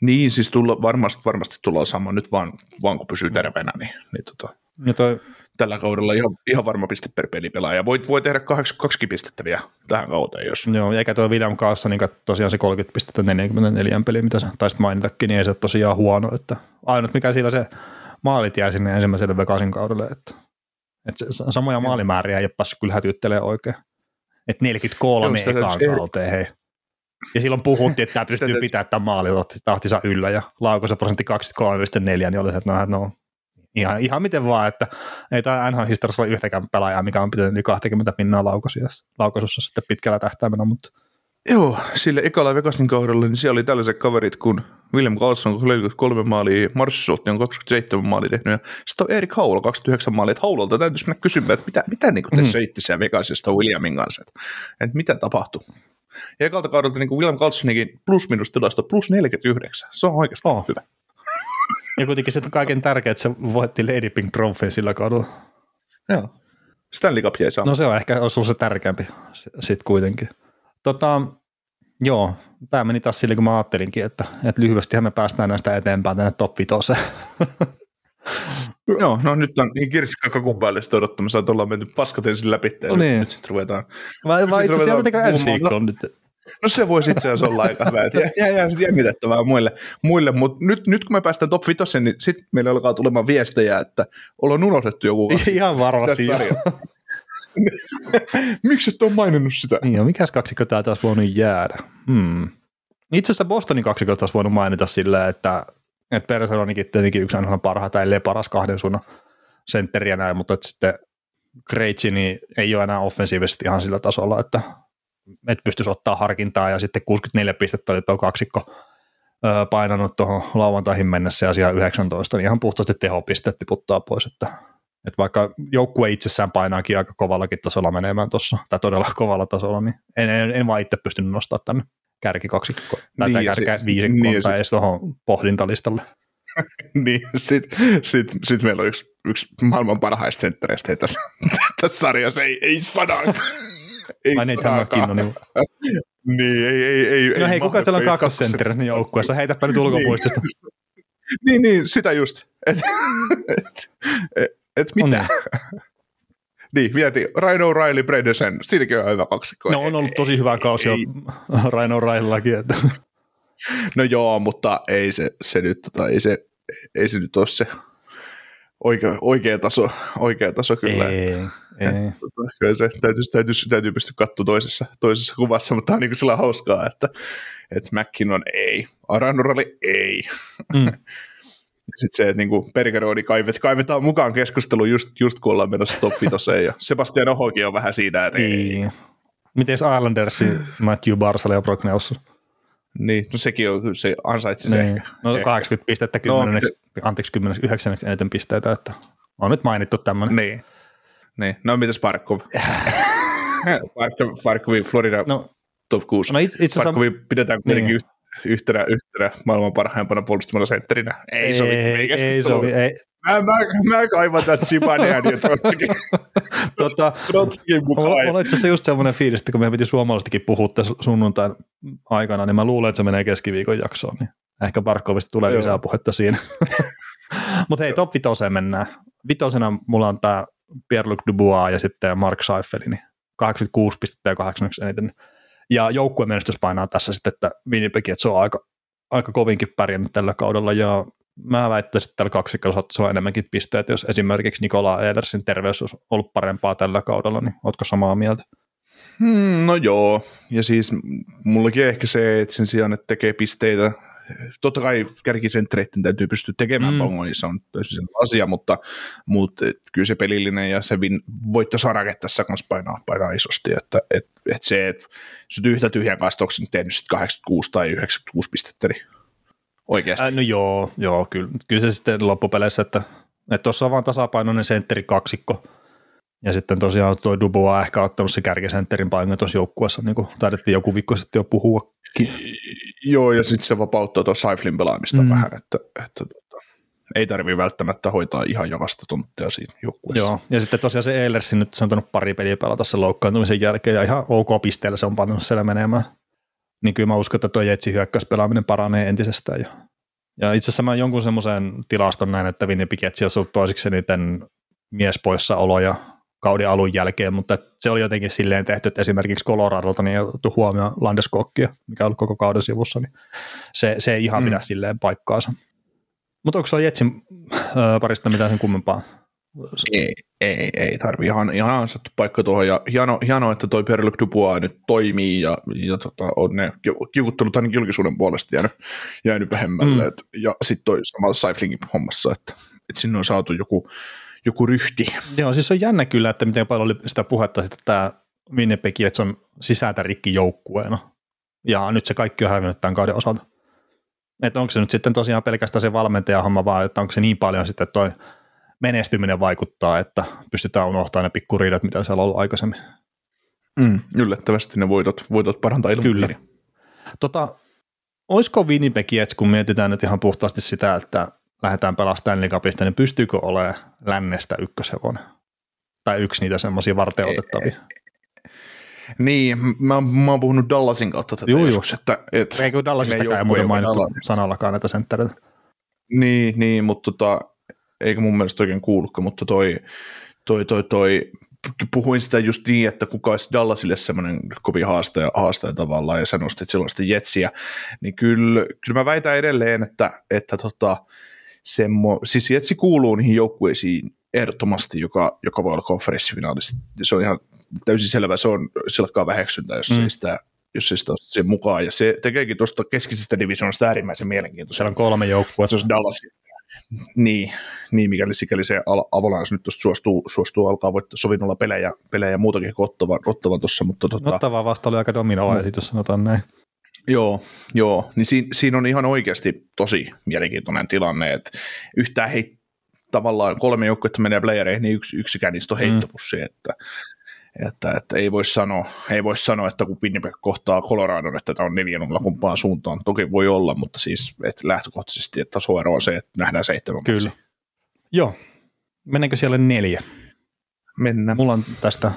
Niin, siis tulla, varmasti, varmasti tullaan saamaan nyt vaan, vaan kun pysyy terveenä, niin, niin tota, Ja toi tällä kaudella ihan, ihan varma piste per pelipelaaja. Voi, voi tehdä 82 pistettä vielä tähän kauteen, jos... Joo, eikä tuo William Carlson, niin tosiaan se 30 pistettä 44 peliä, mitä sä taisit mainitakin, niin ei se ole tosiaan huono. Että ainut mikä sillä se maalit jää sinne ensimmäiselle Vegasin kaudelle, että, että se, samoja maalimääriä ei ole päässyt kyllä hätyttelemään oikein. Että 43 Joo, ekaan kauteen, hei. Ja silloin puhuttiin, että tämä <laughs> pystyy pitämään tämän maalin tahtinsa yllä ja prosentti 23,4, niin oli se, että no, no ihan, ihan miten vaan, että ei tämä NHL historiassa ole yhtäkään pelaajaa, mikä on pitänyt yli 20 pinnaa laukaisussa sitten pitkällä tähtäimellä, mutta Joo, sille ekalla Vegasin kohdalla, niin siellä oli tällaiset kaverit kuin William Carlson, 43 maalia, Marshall on 27 maalia tehnyt, ja sitten on Erik Haula, 29 maalia, että Haulalta täytyisi mennä kysymään, että mitä, mitä niin te mm. söitte siellä Vegasista Williamin kanssa, että, että mitä tapahtui. Ja ekalta kaudelta niin William Carlsonikin plus-minus tilasto plus 49, se on oikeastaan oh. hyvä. Ja kuitenkin se kaiken tärkeää, että se voitti Lady Pink Trophy sillä kaudella. Joo. Stanley Cup jäi No se on ehkä ollut se tärkeämpi sitten kuitenkin. Tota, joo, tämä meni taas sille, kun mä ajattelinkin, että, että lyhyestihän me päästään näistä eteenpäin tänne top 5. <laughs> Joo, no nyt on niin kirsikka kakun päälle sitä odottamassa, että ollaan menty paskat ensin läpi. No niin. Nyt sitten ruvetaan. Vai, vai itse asiassa ensi viikkoon nyt? No se voisi itse asiassa olla aika hyvä. <laughs> Jää, jää sitten jännitettävää muille, muille. mutta nyt, nyt kun me päästään top 5, niin sitten meillä alkaa tulemaan viestejä, että ollaan unohdettu joku asia. <laughs> Ihan varmasti. <laughs> Miksi et ole maininnut sitä? Niin, mikäs kaksikko tämä taas voinut jäädä? Hmm. Itse asiassa Bostonin kaksikko taas voinut mainita silleen, että, että Persononikin tietenkin yksi aina parhaita, ellei paras kahden suunnan sentteriä näin, mutta että sitten Krejci niin ei ole enää offensiivisesti ihan sillä tasolla, että, että pystyisi ottaa harkintaa ja sitten 64 pistettä oli tuo kaksikko painanut tuohon lauantaihin mennessä ja siellä 19, niin ihan puhtaasti tehopisteet tiputtaa pois, että et vaikka joukkue itsessään painaakin aika kovallakin tasolla menemään tuossa, tai todella <laughs> kovalla tasolla, niin en, en, en vaan itse pystynyt nostamaan tänne kärki kaksikko, tai niin, kärki viisikkoon niin, tai edes tuohon pohdintalistalle. <laughs> niin, sitten sit, sit meillä on yksi, yksi maailman parhaista senttereistä tässä, tässä sarjassa, ei, ei sadan. Ei Ai niin, tämä on niin. <laughs> niin, ei, ei, ei. No ei, hei, kuka siellä on kakkosentterissä niin joukkueessa? Heitäpä nyt ulkopuistosta. niin, niin, sitä just. Et, et, et, et mitä? <laughs> Niin. niin, vietiin Ryan O'Reilly, Bredesen, siitäkin on hyvä kaksikko. No on ollut tosi hyvä kausi ei, <laughs> Ryan O'Reillyllakin. Että. No joo, mutta ei se, se nyt, tota, ei, se, ei se nyt ole se oikea, oikea, taso, oikea taso kyllä. Ei, ei. Tota, kyllä se täytyy, täytyy, täytyy pystyä katsoa toisessa, toisessa kuvassa, mutta tämä on niin kuin hauskaa, että, että McKinnon ei, Aranurali ei. Mm. <laughs> sitten se, että niinku Pergerooni kaivet, kaivetaan mukaan keskusteluun just, just kun ollaan menossa top 5 ja <laughs> Sebastian Ohokin on vähän siinä, että niin. ei. Miten Islandersin Matthew Barsal ja Brock Nelson? Niin, no sekin on, se ansaitsi niin. se No ehkä. 80 pistettä, 10, no, anteeksi 10, 9 eniten pisteitä, että on nyt mainittu tämmöinen. Niin, niin. no mitäs Parkov? <laughs> Parkovin Florida no, top 6. No itse, itse Parkovin pidetään kuitenkin niin yhtenä, yhtenä maailman parhaimpana puolustamalla sentterinä. Ei, ei sovi. Ei, ei sovi. Ei. Mä, mä, mä kaivan tämän Zibanean ja <laughs> Trotskin. tota, Trotskin mukaan. Mulla on itse asiassa just semmoinen fiilis, että kun meidän piti suomalaisestikin puhua tässä sunnuntain aikana, niin mä luulen, että se menee keskiviikon jaksoon. Niin ehkä Barkovista tulee Joo. lisää puhetta siinä. <laughs> Mutta hei, top vitoseen mennään. Vitosena mulla on tämä Pierre-Luc Dubois ja sitten Mark Seifeli, niin 86 pistettä ja 8 eniten. Ja joukkueen menestys painaa tässä sitten, että Winnipeg, että se on aika, aika kovinkin pärjännyt tällä kaudella, ja mä väittäisin, että tällä kaksikolla se on enemmänkin pisteet, jos esimerkiksi Nikola Eilersin terveys olisi ollut parempaa tällä kaudella, niin ootko samaa mieltä? Hmm, no joo, ja siis mullakin ehkä se, että sen sijaan, että tekee pisteitä totta kai kärkisentreiden täytyy pystyä tekemään mm. niin se on täysin asia, mutta, mutta kyllä se pelillinen ja se vin, voittosarake tässä kanssa painaa, painaa isosti, että et, et se, että yhtä tyhjän kanssa onko tehnyt 86 tai 96 pistettä, niin oikeasti. Äh, no joo, joo kyllä, kyllä se sitten loppupeleissä, että tuossa on vaan tasapainoinen sentteri kaksikko, ja sitten tosiaan tuo Dubo on ehkä ottanut se kärkisentterin painon tuossa joukkueessa, niin kuin taidettiin joku viikko sitten jo puhua. Joo, ja sitten se vapauttaa tuon Saiflin pelaamista mm. vähän, että, että tota, ei tarvitse välttämättä hoitaa ihan jokaista tunttia siinä joukkueessa. Joo, ja sitten tosiaan se Eilersi nyt se on tullut pari peliä pelata sen loukkaantumisen jälkeen, ja ihan ok pisteellä se on pannut siellä menemään. Niin kyllä mä uskon, että tuo Jetsi hyökkäyspelaaminen paranee entisestään. Ja, ja itse asiassa mä jonkun semmoisen tilaston näin, että Winnipeg Jetsi on ollut toisiksi eniten miespoissaoloja kauden alun jälkeen, mutta se oli jotenkin silleen tehty, että esimerkiksi Coloradolta niin ei otettu huomioon Landeskokkia, mikä on ollut koko kauden sivussa, niin se, se ei ihan mm. pidä silleen paikkaansa. Mutta onko se Jetsin parista mitään sen kummempaa? Ei, ei, ei tarvi. Ihan, ihan ansattu paikka tuohon. Ja hieno, hieno että toi Pierre-Luc Dubois nyt toimii ja, ja tota, on ne kiukuttelut ainakin julkisuuden puolesta jäänyt, jäänyt vähemmälle. Mm. Et, ja sitten toi samalla Seiflingin hommassa, että, että sinne on saatu joku, joku ryhti. Joo, siis on jännä kyllä, että miten paljon oli sitä puhetta, että tämä Winnipeg että se on sisältä rikki joukkueena. Ja nyt se kaikki on hävinnyt tämän kauden osalta. Että onko se nyt sitten tosiaan pelkästään se valmentajahomma, vaan että onko se niin paljon sitten toi menestyminen vaikuttaa, että pystytään unohtamaan ne pikkuriidat, mitä siellä on ollut aikaisemmin. Mm, yllättävästi ne voitot, voitot parantaa ilmapiiriä. Kyllä. Tota, olisiko Winnipeg Jets, kun mietitään nyt ihan puhtaasti sitä, että lähdetään pelaamaan Stanley Cupista, niin pystyykö olemaan lännestä ykköshevonen? Tai yksi niitä semmoisia varteutettavia? Niin, mä, mä oon puhunut Dallasin kautta tätä Juu, joskus, että, et, Eikö Dallasistakaan ei muuten mainittu Dallas. sanallakaan näitä senttereitä? Niin, niin mutta tota, eikä mun mielestä oikein kuulukaan, mutta toi, toi, toi, toi puhuin sitä just niin, että kuka olisi Dallasille semmoinen kovin haastaja, haastaja tavallaan, ja sä nostit silloin sitä Jetsiä, niin kyllä, kyllä mä väitän edelleen, että, että tota, semmo, siis Jetsi kuuluu niihin joukkueisiin ehdottomasti, joka, joka voi olla konferenssifinaalissa. Se on ihan täysin selvä, se on silkkaa väheksyntä, jos mm. ei sitä jos ei sitä sen mukaan, ja se tekeekin tuosta keskisestä divisioonasta äärimmäisen mielenkiintoista. Siellä on kolme joukkuetta. Se on Dallas, niin, niin, mikäli sikäli se Avalanche nyt tuosta suostuu, suostuu alkaa voittaa sovinnolla pelejä, pelejä ja muutakin kuin ottavan, ottavan tuossa. Mutta tota, Ottava vasta oli aika dominoa no. esitys, sanotaan näin. Joo, joo. Niin siinä, siinä on ihan oikeasti tosi mielenkiintoinen tilanne, että yhtään hei, tavallaan kolme joukkuetta menee playereihin, niin yks, yksikään niistä on mm. heittopussi, mm. että että, että ei voi sanoa, ei voi sanoa, että kun Winnipeg kohtaa Coloradon, että tämä on 4 0 kumpaan suuntaan. Toki voi olla, mutta siis että lähtökohtaisesti että tasoero on se, että nähdään seitsemän Kyllä. Matsia. Joo. Mennäänkö siellä neljä? Mennään. Mulla on tästä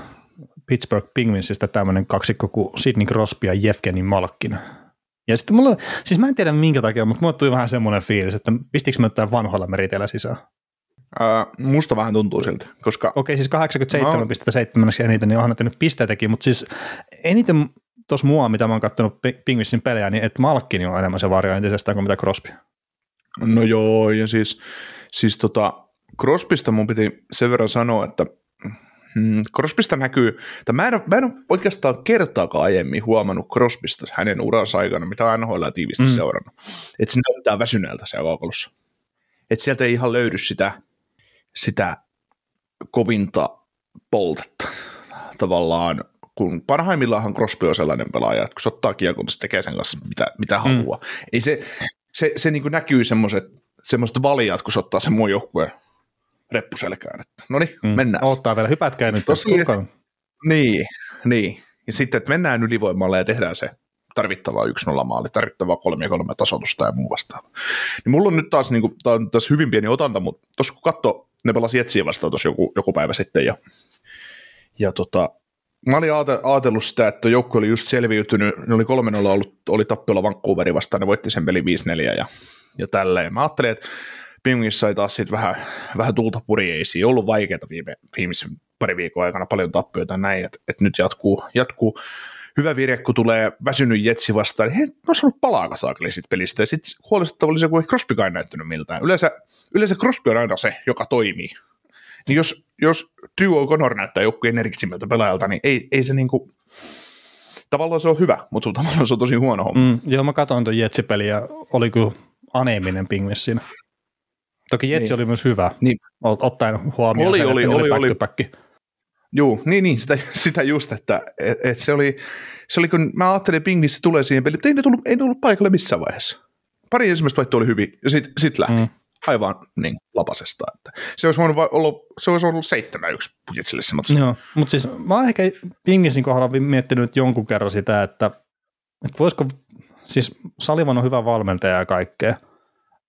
Pittsburgh Penguinsista tämmöinen kaksikko kuin Sidney Crosby ja Jefgeni Malkkin. Ja sitten mulla, siis mä en tiedä minkä takia, mutta mulle tuli vähän semmoinen fiilis, että pistikö mä tämän vanhoilla meriteillä sisään? Uh, musta vähän tuntuu siltä, koska... Okei, siis 87,7 eniten, niin onhan tehnyt pisteitäkin, mutta siis eniten tuossa mua, mitä mä oon katsonut Pingvissin pelejä, niin että Malkkini on enemmän se varjo entisestään kuin mitä Crosby. No joo, ja siis, siis tota, Crosbysta mun piti sen verran sanoa, että mm, Crosbysta näkyy, tai mä en, ole, mä en ole oikeastaan kertaakaan aiemmin huomannut Crosbysta hänen uransa aikana, mitä NHL tiivisti mm. seurannut, että se näyttää väsyneeltä siellä kaukalossa. Että sieltä ei ihan löydy sitä sitä kovinta poltetta tavallaan, kun parhaimmillaan Crosby on sellainen pelaaja, että kun se ottaa kiekon, se tekee sen kanssa mitä, mitä mm. haluaa. Ei se, se, se niin näkyy semmoiset, semmoiset valijat, kun se ottaa sen muun joukkueen reppuselkään. No niin, mm. mennään. Ottaa vielä, hypätkää nyt. Tossa se, niin, niin. Ja sitten, että mennään ylivoimalla ja tehdään se tarvittavaa 1-0 maali, tarvittavaa 3-3 tasoitusta ja muu vastaava. Niin mulla on nyt taas, niin kuin, tää on taas hyvin pieni otanta, mutta tuossa kun katsoo ne pelasi Jetsiä vastaan tuossa joku, joku päivä sitten ja, ja tota, mä olin ajatellut sitä, että joukko oli just selviytynyt, ne oli 3 ollut, oli tappiolla Vancouveri vastaan, ne voitti sen peli 5-4 ja, ja tälleen. Mä ajattelin, että Pingvins sai taas sit vähän, vähän tulta purjeisiin, ollut vaikeaa viime, viimeisen pari viikon aikana, paljon tappioita näin, että, että nyt jatkuu, jatkuu hyvä virhe, kun tulee väsynyt Jetsi vastaan, niin he on saanut palaa saakeli siitä pelistä. Ja sitten huolestuttava oli se, kun ei Crosbykaan näyttänyt miltään. Yleensä, yleensä Crosby on aina se, joka toimii. Niin jos, jos Duo O'Connor näyttää joku energisimmältä pelaajalta, niin ei, ei se niinku, tavallaan se on hyvä, mutta tavallaan se on tosi huono homma. Mm, joo, mä katsoin tuon Jetsi-peli ja oli kyllä aneeminen pingvis siinä. Toki Jetsi niin. oli myös hyvä, niin. ottaen huomioon oli, sen, oli, oli, oli, oli. Joo, niin, niin sitä, <laughs> sitä just, että et, et se, oli, se oli, kun mä ajattelin, että Pingvissä tulee siihen peliin, mutta ei ne tullut, ei ne tullut paikalle missään vaiheessa. Pari ensimmäistä vaihtoa oli hyvin, ja sitten sit lähti. Mm. Aivan niin, lapasesta. Että se olisi voinut olla, se olisi ollut seitsemän yksi budjetsille se matsi. Joo, mutta siis mä oon ehkä Pingisin kohdalla miettinyt jonkun kerran sitä, että, että voisiko, siis Salivan on hyvä valmentaja ja kaikkea,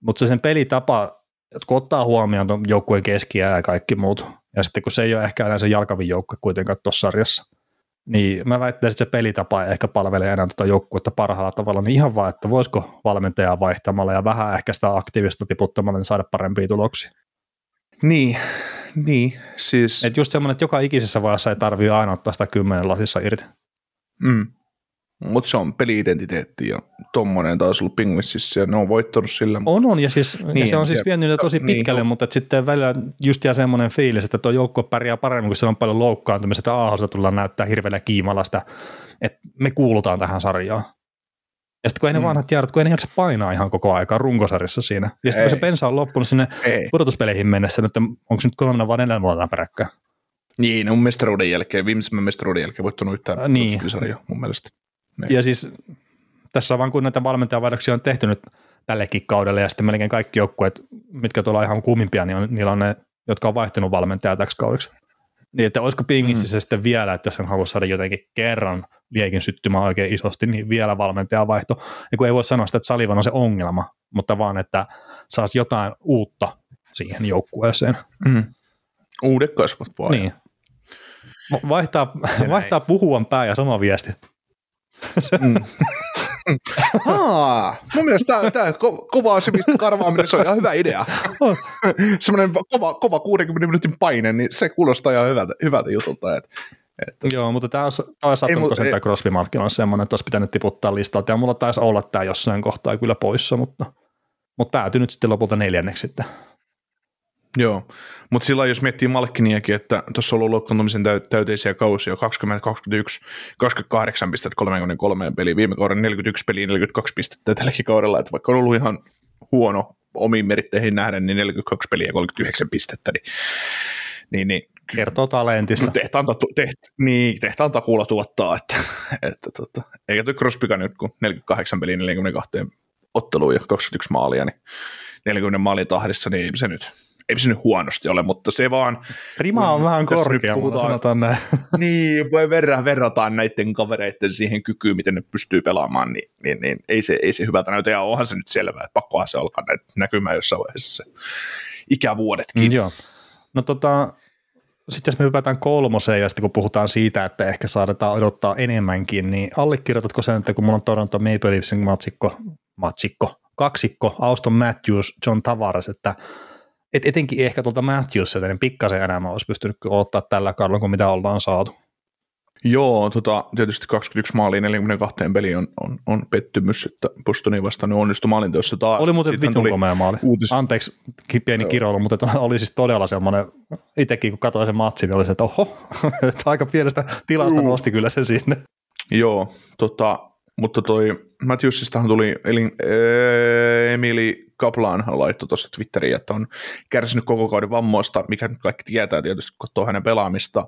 mutta se sen pelitapa, kun ottaa huomioon tuon joukkueen keskiä ja kaikki muut, ja sitten kun se ei ole ehkä enää se jalkavin joukkue kuitenkaan tuossa sarjassa, niin mä väittäisin, että se pelitapa ei ehkä palvele enää tuota joukkuetta parhaalla tavalla, niin ihan vaan, että voisiko valmentajaa vaihtamalla ja vähän ehkä sitä aktiivista tiputtamalla niin saada parempia tuloksia. Niin, niin, siis... Et just semmoinen, että joka ikisessä vaiheessa ei tarvii aina ottaa sitä kymmenen lasissa irti. Mm. Mutta se on peli-identiteetti ja tommonen taas ollut Penguinsissa ja ne on voittanut sillä. On, on ja, siis, niin, ja se on siis ja, vienyt tosi pitkälle, niin, mutta sitten välillä just jää semmoinen fiilis, että tuo joukko pärjää paremmin, kun siellä on paljon loukkaantumista, että Aahosta tullaan näyttää hirveällä kiimalla sitä, että me kuulutaan tähän sarjaan. Ja sitten kun ei ne mm. vanhat tiedot, kun ei ne jaksa painaa ihan koko aikaa runkosarjassa siinä. Ja sitten kun se pensa on loppunut sinne ei. pudotuspeleihin mennessä, että onko se nyt kolmena vai neljänä vuonna peräkkäin? Niin, ne on mestaruuden jälkeen, viimeisen mestaruuden jälkeen voittanut yhtään niin. mun mielestä. Niin. Ja siis tässä vaan kun näitä valmentajavaihdoksia on tehty nyt tällekin kaudelle ja sitten melkein kaikki joukkueet, mitkä tuolla ihan kuumimpia, niin on, niillä on ne, jotka on vaihtanut valmentajaa täksi kaudeksi. Niin, että olisiko Pingissä mm. se sitten vielä, että jos hän haluaisi saada jotenkin kerran liekin syttymään oikein isosti, niin vielä valmentaja vaihto. Ja kun ei voi sanoa sitä, että Salivan on se ongelma, mutta vaan, että saisi jotain uutta siihen joukkueeseen. Mm. Uudet kasvot vaan. Niin. Vaihtaa, vaihtaa puhuvan pää ja sama viesti. Mm. <laughs> Mun mielestä tämä, tämä ko- kova asemista karvaaminen, se on ihan hyvä idea. <laughs> Semmoinen kova, kova 60 minuutin paine, niin se kuulostaa ihan hyvältä, hyvältä jutulta. Että, että. Joo, mutta tämä on, on sattunut sen tämä crosby on semmoinen, että olisi pitänyt tiputtaa listalta, ja mulla taisi olla tämä jossain kohtaa kyllä poissa, mutta, mutta päätyi nyt sitten lopulta neljänneksi sitten. Joo, mutta sillä jos miettii Malkkiniakin, että tuossa on ollut loukkaantumisen täyteisiä kausia, 20, 21, 28 pistettä 33 peliä, viime kauden 41 peliä, 42 pistettä tälläkin kaudella, että vaikka on ollut ihan huono omiin meritteihin nähden, niin 42 peliä ja 39 pistettä, niin, niin, niin kertoo talentista. Tehtaan, ta, teht, niin, tehtaan takuulla tuottaa, että, että tota, eikä tuo Crosbyka nyt kun 48 peliä 42 otteluun ja 21 maalia, niin 40 maalin tahdissa, niin se nyt ei se nyt huonosti ole, mutta se vaan... Rima on vähän korkea, puhutaan, sanotaan <laughs> näin. Niin, voi verran, verrataan näiden kavereiden siihen kykyyn, miten ne pystyy pelaamaan, niin, niin, niin ei, se, ei se hyvältä näytä, ja onhan se nyt selvää, että pakkohan se alkaa näkymään jossain vaiheessa se ikävuodetkin. Mm, joo. No tota, sitten jos me hypätään kolmoseen ja sitten kun puhutaan siitä, että ehkä saadaan odottaa enemmänkin, niin allekirjoitatko sen, että kun mulla on Toronto Maple Leafsin matsikko, matsikko, kaksikko, Auston Matthews, John Tavares, että et etenkin ehkä tuolta Matthews, niin pikkasen enemmän olisi pystynyt ottaa tällä kaudella kuin mitä ollaan saatu. Joo, tota, tietysti 21 maalia 42 peli on, on, on pettymys, että Bostonin vastaan onnistui maalinteossa taas. Oli muuten vitun komea maali. Uutis... Anteeksi pieni kiroilu, mutta oli siis todella semmoinen, itsekin kun katsoin sen matsin, niin oli se, että oho, <laughs> että aika pienestä tilasta Juu. nosti kyllä se sinne. Joo, tota, mutta toi Matthewsistahan tuli eli, ee, Emili Kaplan laittoi tuossa Twitteriin, että on kärsinyt koko kauden vammoista, mikä nyt kaikki tietää tietysti, kun hänen pelaamista.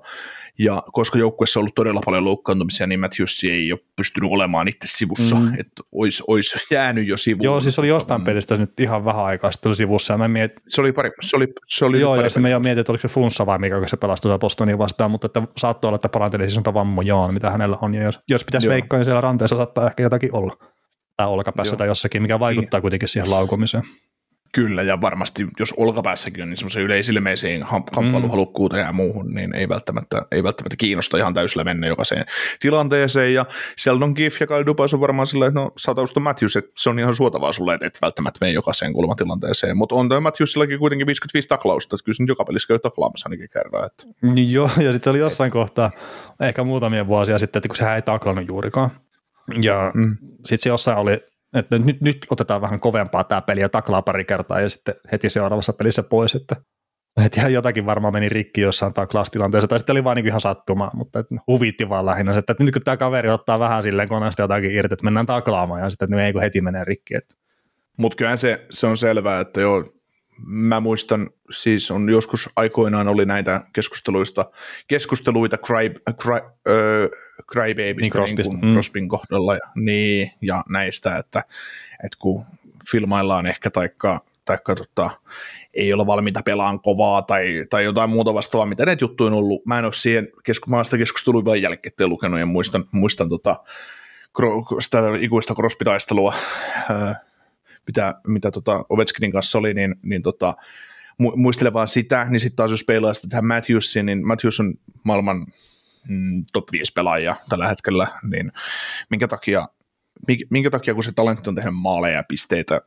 Ja koska joukkueessa on ollut todella paljon loukkaantumisia, niin Matthews ei ole pystynyt olemaan itse sivussa, mm. että olisi, olisi jäänyt jo sivuun. Joo, siis oli jostain pelistä nyt ihan vähän aikaa sitten sivussa. Ja mä mietin, se oli pari, se oli, se oli Joo, pari ja se me mietin, että oliko se flunssa vai mikä, kun se pelastui Bostonia vastaan, mutta että saattoi olla, että paranteli siis vammo, mitä hänellä on. Ja jos, jos pitäisi veikkaa, niin siellä ranteessa saattaa ehkä jotakin olla tai olkapäässä tai jossakin, mikä vaikuttaa niin. kuitenkin siihen laukomiseen. Kyllä, ja varmasti jos olkapäässäkin on niin semmoisen yleisilmeisiin kamppailuhalukkuuteen mm. ja muuhun, niin ei välttämättä, ei välttämättä kiinnosta ihan täysillä mennä jokaiseen tilanteeseen. Ja Sheldon Giff ja Kyle Dubas on varmaan silleen, että no saatausta Matthews, että se on ihan suotavaa sulle, että et välttämättä mene jokaiseen kulmatilanteeseen. Mutta on toi Matthewsillakin kuitenkin 55 taklausta, että kyllä se nyt joka pelissä käy taklaamassa ainakin kerran. Että. Niin joo, ja sitten se oli jossain kohtaa, ehkä muutamia vuosia sitten, että kun sehän ei taklannut juurikaan. Ja mm. sitten se jossain oli että nyt, nyt otetaan vähän kovempaa tämä peli ja taklaa pari kertaa ja sitten heti seuraavassa pelissä pois, että että ihan jotakin varmaan meni rikki jossain taklaustilanteessa, tai sitten oli vaan niin ihan sattumaa, mutta et huvitti vaan lähinnä, että, että nyt kun tämä kaveri ottaa vähän silleen koneesta jotakin irti, että mennään taklaamaan, ja sitten että nyt ei kun heti menee rikki. Että. Mutta kyllähän se, se on selvää, että joo, mä muistan, siis on joskus aikoinaan oli näitä keskusteluista, keskusteluita cry, cry, äh, Crybabystä niin, niin kuin mm. Kohdalla ja, niin, ja näistä, että, että kun filmaillaan ehkä taikka, taikka tota, ei olla valmiita pelaan kovaa tai, tai jotain muuta vastaavaa, mitä näitä juttuja on ollut. Mä en ole siihen, kesku, mä sitä keskustelua vain jälkikäteen lukenut ja muistan, muistan tota, sitä ikuista crossbitaistelua, mitä, mitä tota Ovechkinin kanssa oli, niin, niin tota, muistele vaan sitä, niin sitten taas jos peilaa sitä tähän Matthewsiin, niin Matthews on maailman mm, top 5 pelaajia tällä hetkellä, niin minkä takia, minkä takia kun se talentti on tehnyt maaleja ja pisteitä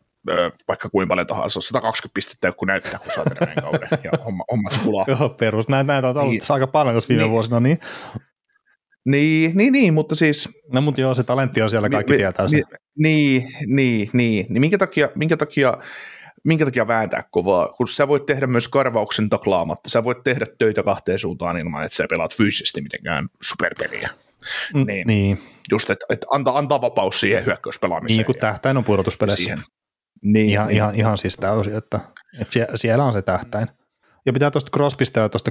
vaikka kuinka paljon tahansa, 120 pistettä kun näyttää, kun saa kauden ja homma, hommat kulaa. <laughs> Joo, perus. Näitä, näitä on ollut Niin. aika paljon tässä viime Niin. vuosina, niin. Niin, niin, niin, mutta siis No mutta joo, se talentti on siellä, kaikki Mi- tietää mi- sen. Niin, niin, niin. niin minkä, takia, minkä, takia, minkä takia vääntää kovaa, kun sä voit tehdä myös karvauksen taklaamatta. Sä voit tehdä töitä kahteen suuntaan ilman, että sä pelaat fyysisesti mitenkään superpeliä. Mm, niin. niin. Just, että et antaa, antaa vapaus siihen hyökkäyspelaamiseen. niin kun tähtäin on pudotuspeleissä. siihen. Niin, Ihan, niin. ihan, ihan siis täysin, että, että sie, siellä on se tähtäin. Ja pitää tuosta Crosbysta ja tuosta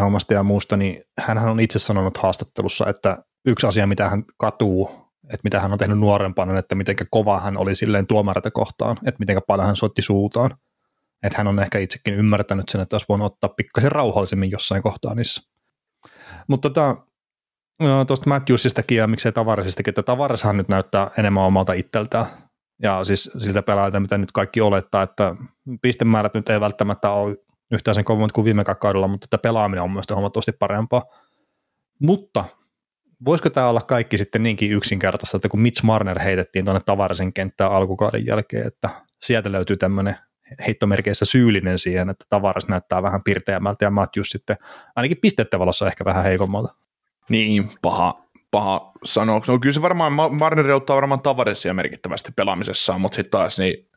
hommasta ja muusta, niin hän on itse sanonut haastattelussa, että yksi asia, mitä hän katuu, että mitä hän on tehnyt nuorempana, että miten kova hän oli silleen tuomareita kohtaan, että miten paljon hän soitti suutaan. Että hän on ehkä itsekin ymmärtänyt sen, että olisi voinut ottaa pikkasen rauhallisemmin jossain kohtaa niissä. Mutta tota, tuosta Matthewsistakin ja miksei Tavaresistakin, että Tavareshan nyt näyttää enemmän omalta itseltään. Ja siis siltä pelaajalta, mitä nyt kaikki olettaa, että pistemäärät nyt ei välttämättä ole yhtään sen kovemmat kuin viime kaudella, mutta että pelaaminen on mielestäni huomattavasti parempaa. Mutta voisiko tämä olla kaikki sitten niinkin yksinkertaista, että kun Mitch Marner heitettiin tuonne Tavarisen kenttään alkukauden jälkeen, että sieltä löytyy tämmöinen heittomerkeissä syyllinen siihen, että Tavares näyttää vähän pirteämmältä ja Matthews sitten ainakin pistettä valossa ehkä vähän heikommalta. Niin, paha, paha sanoa. No kyllä se varmaan, Ma- Marner ottaa varmaan Tavaresia merkittävästi pelaamisessaan, mutta sitten taas niin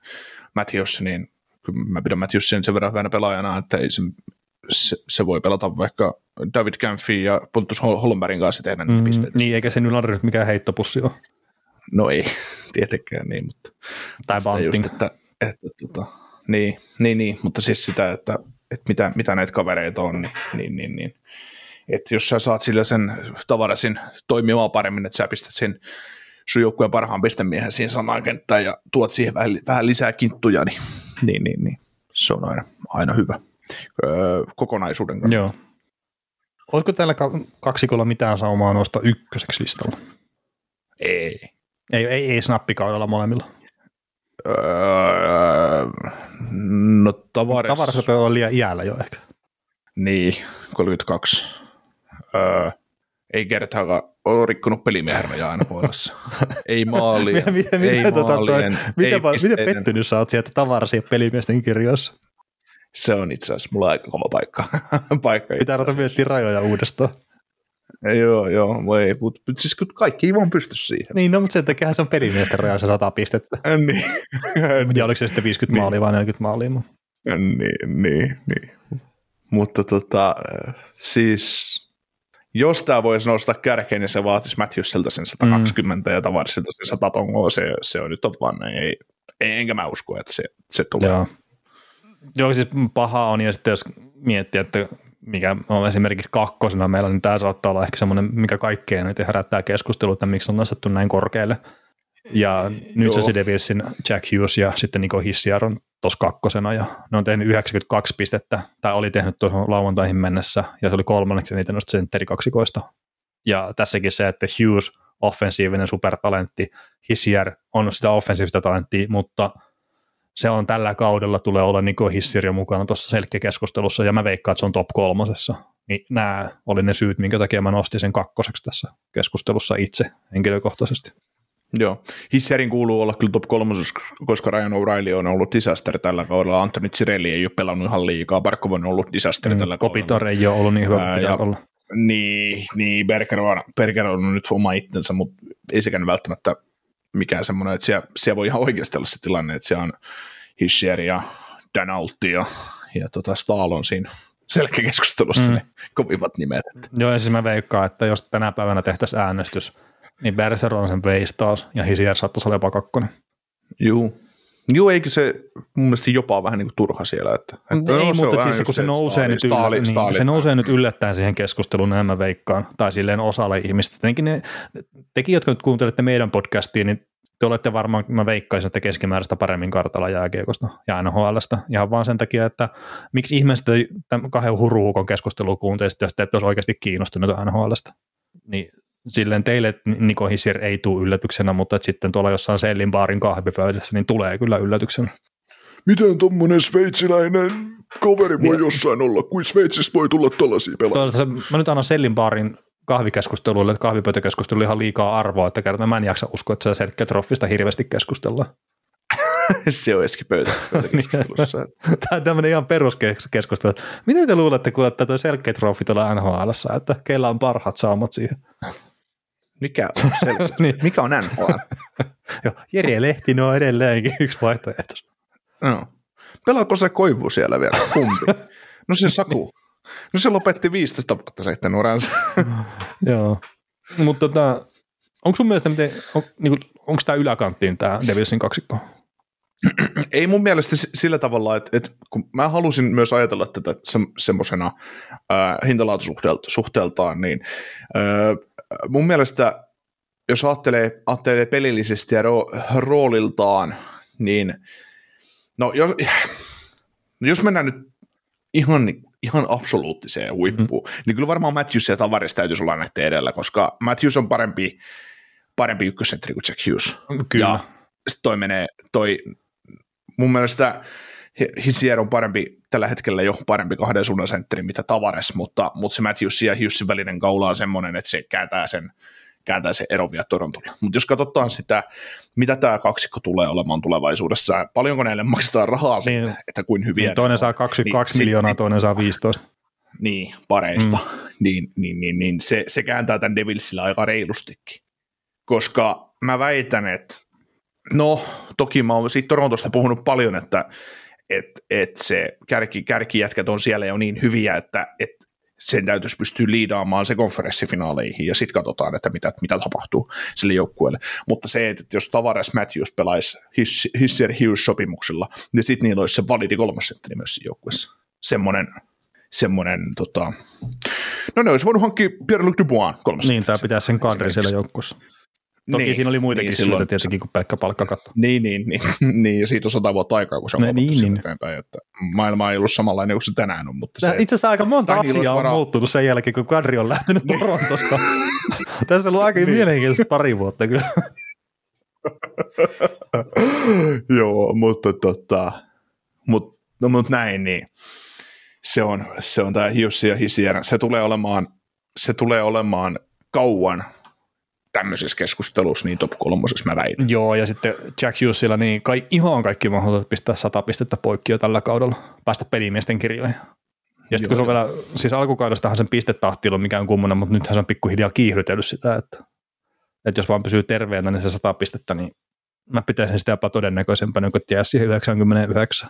Matthews, niin kyllä mä pidän Matthewsin sen verran hyvänä pelaajana, että ei se, se, se, voi pelata vaikka David Camphy ja Pontus Hol- Holmbergin kanssa tehdä niitä Mm, pisteitä. niin, eikä se nyt ole nyt mikään heittopussi ole. No ei, <laughs> tietenkään niin, mutta Tai just, että, että tota, niin, niin, niin, mutta siis sitä, että, että mitä, mitä näitä kavereita on, niin, niin, niin, niin että jos sä saat sillä sen tavarasin toimimaan paremmin, että sä pistät sen sun joukkueen parhaan pistemiehen siihen samaan kenttään ja tuot siihen vähän, vähän lisää kinttuja, niin, niin, niin, niin se on aina, aina hyvä öö, kokonaisuuden kannalta. Joo. Olisiko täällä ka- kaksikolla mitään saumaa nousta ykköseksi listalla? Ei. Ei, ei, ei snappikaudella molemmilla. Öö, no tavares, Tavares rupeaa olla liian iällä jo ehkä. Niin, 32. Öö, ei kertaakaan ole rikkonut pelimiehärmejä aina <laughs> puolessa. ei maalia, Miten- miten- ei tota toi- maalien, Miten, ei miten pettynyt sä oot sieltä Tavarsin pelimiesten kirjoissa? Se on itse asiassa mulla aika kova paikka. <laughs> paikka Pitää ruveta miettiä rajoja uudestaan. Joo, joo, voi, mutta mut siis kun kaikki ei vaan pysty siihen. Niin, no mutta sen takia se on pelimiesten raja se 100 pistettä. <laughs> niin. Ja oliko se sitten 50 Niin. maalia vai 40 maalia? mutta- niin, niin, niin. Mutta tota, siis jos tämä voisi nousta kärkeen, niin se vaatisi Matthewsilta sen 120 mm. ja Tavarisilta sen 100 tongoa, se, se on nyt on vaan näin. Ei, ei, enkä mä usko, että se, se tulee. Joo. Joo, siis paha on, ja sitten jos miettii, että mikä on esimerkiksi kakkosena meillä, niin tämä saattaa olla ehkä semmoinen, mikä kaikkea eniten herättää keskustelua, että miksi on nostettu näin korkealle. Ja nyt se. Devilsin Jack Hughes ja sitten Niko Hissiar on tuossa kakkosena, ja ne on tehnyt 92 pistettä, tai oli tehnyt tuohon lauantaihin mennessä, ja se oli kolmanneksi niitä noista sentterikaksikoista. Ja tässäkin se, että Hughes, offensiivinen supertalentti, Hissiar on sitä offensiivista talenttia, mutta se on tällä kaudella tulee olla Niko Hissirio mukana tuossa selkeäkeskustelussa, ja mä veikkaan, että se on top kolmosessa. Niin nämä oli ne syyt, minkä takia mä nostin sen kakkoseksi tässä keskustelussa itse henkilökohtaisesti. Joo. Hisserin kuuluu olla kyllä top kolmosessa, koska Ryan O'Reilly on ollut disaster tällä kaudella. Anthony Cirelli ei ole pelannut ihan liikaa. Barkov on ollut disaster tällä kaudella. Kopitar ei ole ollut niin hyvä kuin ja- olla. Niin, niin Berger, on, Berger on nyt oma itsensä, mutta ei sekään välttämättä mikään semmoinen, että siellä, siellä voi ihan oikeasti olla se tilanne, että siellä on Hischier ja Danalti ja, ja tota Stahl on siinä selkeäkeskustelussa Mm. mm. ne kovimmat nimet. Joo, ja siis mä veikkaan, että jos tänä päivänä tehtäisiin äänestys, niin Berser on sen veisi taas, ja Hisier saattaisi olla jopa kakkonen. Juu. Joo, eikö se mun mielestä jopa vähän niin kuin turha siellä. Että, että ei, no, mutta on siis vähän se, kun se nousee, nyt, yllä, niin, se nousee nyt yllättäen siihen keskusteluun, näin mä veikkaan, tai silleen osalle ihmistä. Tietenkin ne, tekin, jotka nyt kuuntelette meidän podcastia, niin te olette varmaan, mä veikkaisin, että keskimääräistä paremmin kartalla jääkiekosta ja NHLstä. Ihan vaan sen takia, että miksi ihmiset ei tämän kahden huruhukon keskustelua kuuntelisitte, jos te ette olisi oikeasti kiinnostunut NHLstä. Niin silleen teille Niko Hissier ei tule yllätyksenä, mutta että sitten tuolla jossain Sellin baarin kahvipöydässä, niin tulee kyllä yllätyksenä. Miten tommonen sveitsiläinen kaveri voi jossain olla, kuin Sveitsistä voi tulla tällaisia pelaajia? Toisaalta se, mä nyt annan Sellin baarin kahvikeskusteluille, että kahvipöytäkeskustelulle ihan liikaa arvoa, että kerran mä en jaksa uskoa, että se selkeä troffista hirveästi keskustellaan. <laughs> se on eski pöytä, pöytäkeskustelussa. <laughs> Tämä on tämmöinen ihan peruskeskustelu. Miten te luulette, kun olette tuo selkeä trofi tuolla NHL, että keillä on parhaat saamat siihen? Mikä on, <laughs> sel- Niin. Mikä on NHL? <laughs> Joo, Jere Lehtinen on edelleenkin yksi vaihtoehto. No. Pelaako se Koivu siellä vielä? Kumpi? No se Saku. No se lopetti 15 vuotta sitten uransa. <laughs> Joo. Mutta tota, onko sun mielestä, miten, on, niin onko tämä yläkanttiin tämä Devilsin kaksikko? Ei mun mielestä sillä tavalla, että, että kun mä halusin myös ajatella tätä se, semmoisena hintalaatusuhteeltaan, niin äh, mun mielestä jos ajattelee, ajattelee pelillisesti ja ro, rooliltaan, niin no jos, no jos mennään nyt ihan, ihan absoluuttiseen huippuun, mm. niin kyllä varmaan Matthews ja Tavares täytyisi olla näiden edellä, koska Matthews on parempi, parempi ykkössentteri kuin Jack Hughes. Kyllä. Ja toi menee, toi, mun mielestä Hissier on parempi, tällä hetkellä jo parempi kahden suunnan sentteri, mitä Tavares, mutta, mutta se Matthews ja Hughesin välinen kaula on semmoinen, että se kääntää sen, kääntää sen eron vielä Torontolle. Mutta jos katsotaan sitä, mitä tämä kaksikko tulee olemaan tulevaisuudessa, paljonko näille maksetaan rahaa Niin. niin, että kuin hyviä Niin, toinen ne saa on, 22 niin, miljoonaa, sit- toinen saa 15. niin, pareista, mm. niin, niin, niin, niin se, se kääntää tämän Devilsillä aika reilustikin. Koska mä väitän, että no toki mä oon siitä Torontosta puhunut paljon, että et, et se kärki, kärkijätkät on siellä jo niin hyviä, että et sen täytyisi pystyä liidaamaan se konferenssifinaaleihin ja sitten katsotaan, että mitä, mitä tapahtuu sille joukkueelle. Mutta se, että jos Tavares Matthews pelaisi Hiss- Hisser Hughes sopimuksella, niin sitten niillä olisi se validi kolmosentteri myös siinä joukkueessa. Semmoinen, semmoinen tota... no ne olisi voinut hankkia Pierre-Luc Dubois kolmosentteri. Niin, tämä pitää sen kadrin siellä joukkueessa. Toki niin, siinä oli muitakin niin, syitä silloin- tietenkin kuin pelkkä palkkakatto. Niin, niin, niin, <laughs> niin, ja siitä on sata vuotta aikaa, kun se on No, niin, niin, niin. eteenpäin, että maailma ei ollut samanlainen kuin se tänään on, mutta se, Itse asiassa aika monta asiaa on varaa- muuttunut sen jälkeen, kun kadri on lähtenyt Torontosta. <laughs> Tässä on ollut aika mielenkiintoista pari vuotta kyllä. <laughs> Joo, mutta tota, mut, no, mut näin, niin se on, se on tämä Hiussi ja Hisier. Se tulee olemaan, se tulee olemaan kauan tämmöisessä keskustelussa niin top kolmosessa mä väitän. Joo, ja sitten Jack Hughesilla niin kai, ihan kaikki mahdollisuudet pistää sata pistettä poikki jo tällä kaudella, päästä pelimiesten kirjoihin. Ja sitten kun se on vielä, siis alkukaudestahan sen pistetahti ei ollut mikään kummonen, mutta nythän se on pikkuhiljaa kiihdytellyt sitä, että, että jos vaan pysyy terveenä, niin se sata pistettä, niin mä pitäisin sitä jopa todennäköisempänä, kuin jää siihen 99.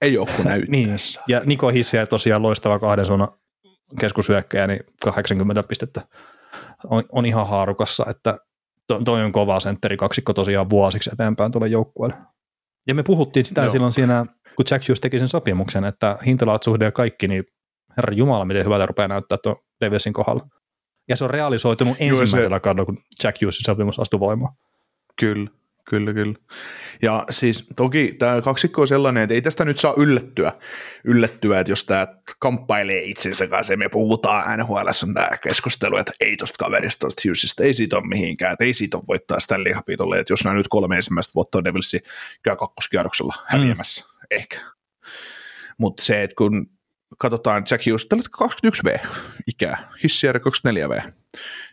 Ei ole kun näyttää. Niin, ja Niko Hissiä tosiaan loistava kahden suunnan keskusyökkäjä, niin 80 pistettä on, on ihan haarukassa, että to, toi on kova sentteri kaksikko tosiaan vuosiksi eteenpäin tuolle joukkueelle. Ja me puhuttiin sitä Joo. silloin siinä, kun Jack Hughes teki sen sopimuksen, että hintalaatsuhde ja kaikki, niin herra Jumala, miten hyvältä rupeaa näyttää tuon Davisin kohdalla. Ja se on realisoitunut Joo, se- ensimmäisellä kaudella, kun Jack Hughesin sopimus astui voimaan. Kyllä, kyllä, kyllä. Ja siis toki tämä kaksikko on sellainen, että ei tästä nyt saa yllättyä, yllättyä että jos tämä kamppailee itsensä kanssa, ja me puhutaan NHL on tämä keskustelu, että ei tosta kaverista, tosta Hughesista, ei siitä ole mihinkään, että ei siitä ole voittaa sitä lihapitolle, että jos nämä nyt kolme ensimmäistä vuotta on Devilsi käy kakkoskierroksella häviämässä, mm. ehkä. Mutta se, että kun katsotaan Jack Hughes, tällä 21V ikää, Hissier 24V,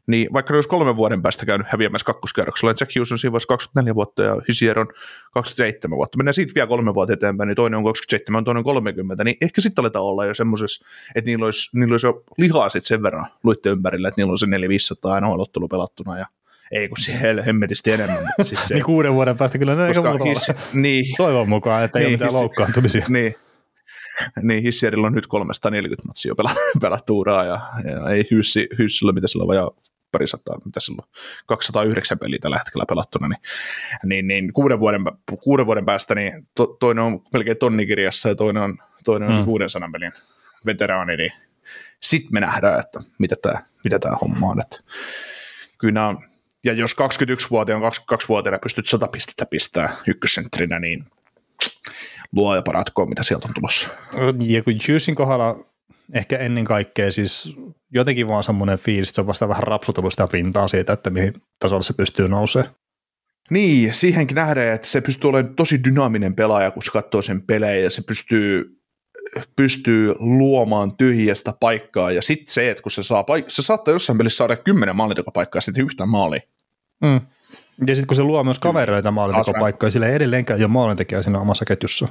niin vaikka ne olisi kolmen vuoden päästä käynyt häviämässä kakkoskierroksella, niin Jack Hughes on siinä vaiheessa 24 vuotta ja Hissier on 27 vuotta. Mennään siitä vielä kolme vuotta eteenpäin, niin toinen on 27, toinen on 30, niin ehkä sitten aletaan olla jo semmoisessa, että niillä olisi, niillä olisi jo lihaa sitten sen verran luitte ympärillä, että niillä on se 400 aina ottelu pelattuna ja ei kun siellä hemmetisti enemmän. Mutta siis se, <laughs> Niin kuuden vuoden päästä kyllä ne koska olla. niin, Toivon mukaan, että ei Niin, ole mitään hissi- loukkaantumisia. <laughs> niin, niin Hissierillä on nyt 340 matsia <laughs> pelattu uraa ja, ja ei Hyssi, Hyssillä, mitä sillä on vajaa parisataa, mitä sillä on, 209 peliä tällä hetkellä pelattuna, niin, niin, niin kuuden, vuoden, kuuden vuoden päästä niin to, toinen on melkein tonnikirjassa ja toinen on, toinen on Mm. mm. 600 pelin veteraani, niin sitten me nähdään, että mitä tämä mitä tää homma on. Että kyllä nämä on, ja jos 21-vuotiaan, 22-vuotiaana pystyt 100 pistettä pistää ykkössentterinä, niin luo ja paratkoon, mitä sieltä on tulossa. Ja kun Hughesin kohdalla ehkä ennen kaikkea siis jotenkin vaan semmoinen fiilis, että se on vasta vähän rapsutellut sitä pintaa siitä, että mihin tasolle se pystyy nousemaan. Niin, siihenkin nähdään, että se pystyy olemaan tosi dynaaminen pelaaja, kun se katsoo sen pelejä ja se pystyy, pystyy luomaan tyhjästä paikkaa. Ja sitten se, että kun se saa paik- se saattaa jossain pelissä saada kymmenen maalintekopaikkaa sitten yhtään maalia. Mm. Ja sitten kun se luo myös kavereita maalintekopaikkoja, sillä ei edelleenkään ole maalintekijä siinä omassa ketjussa.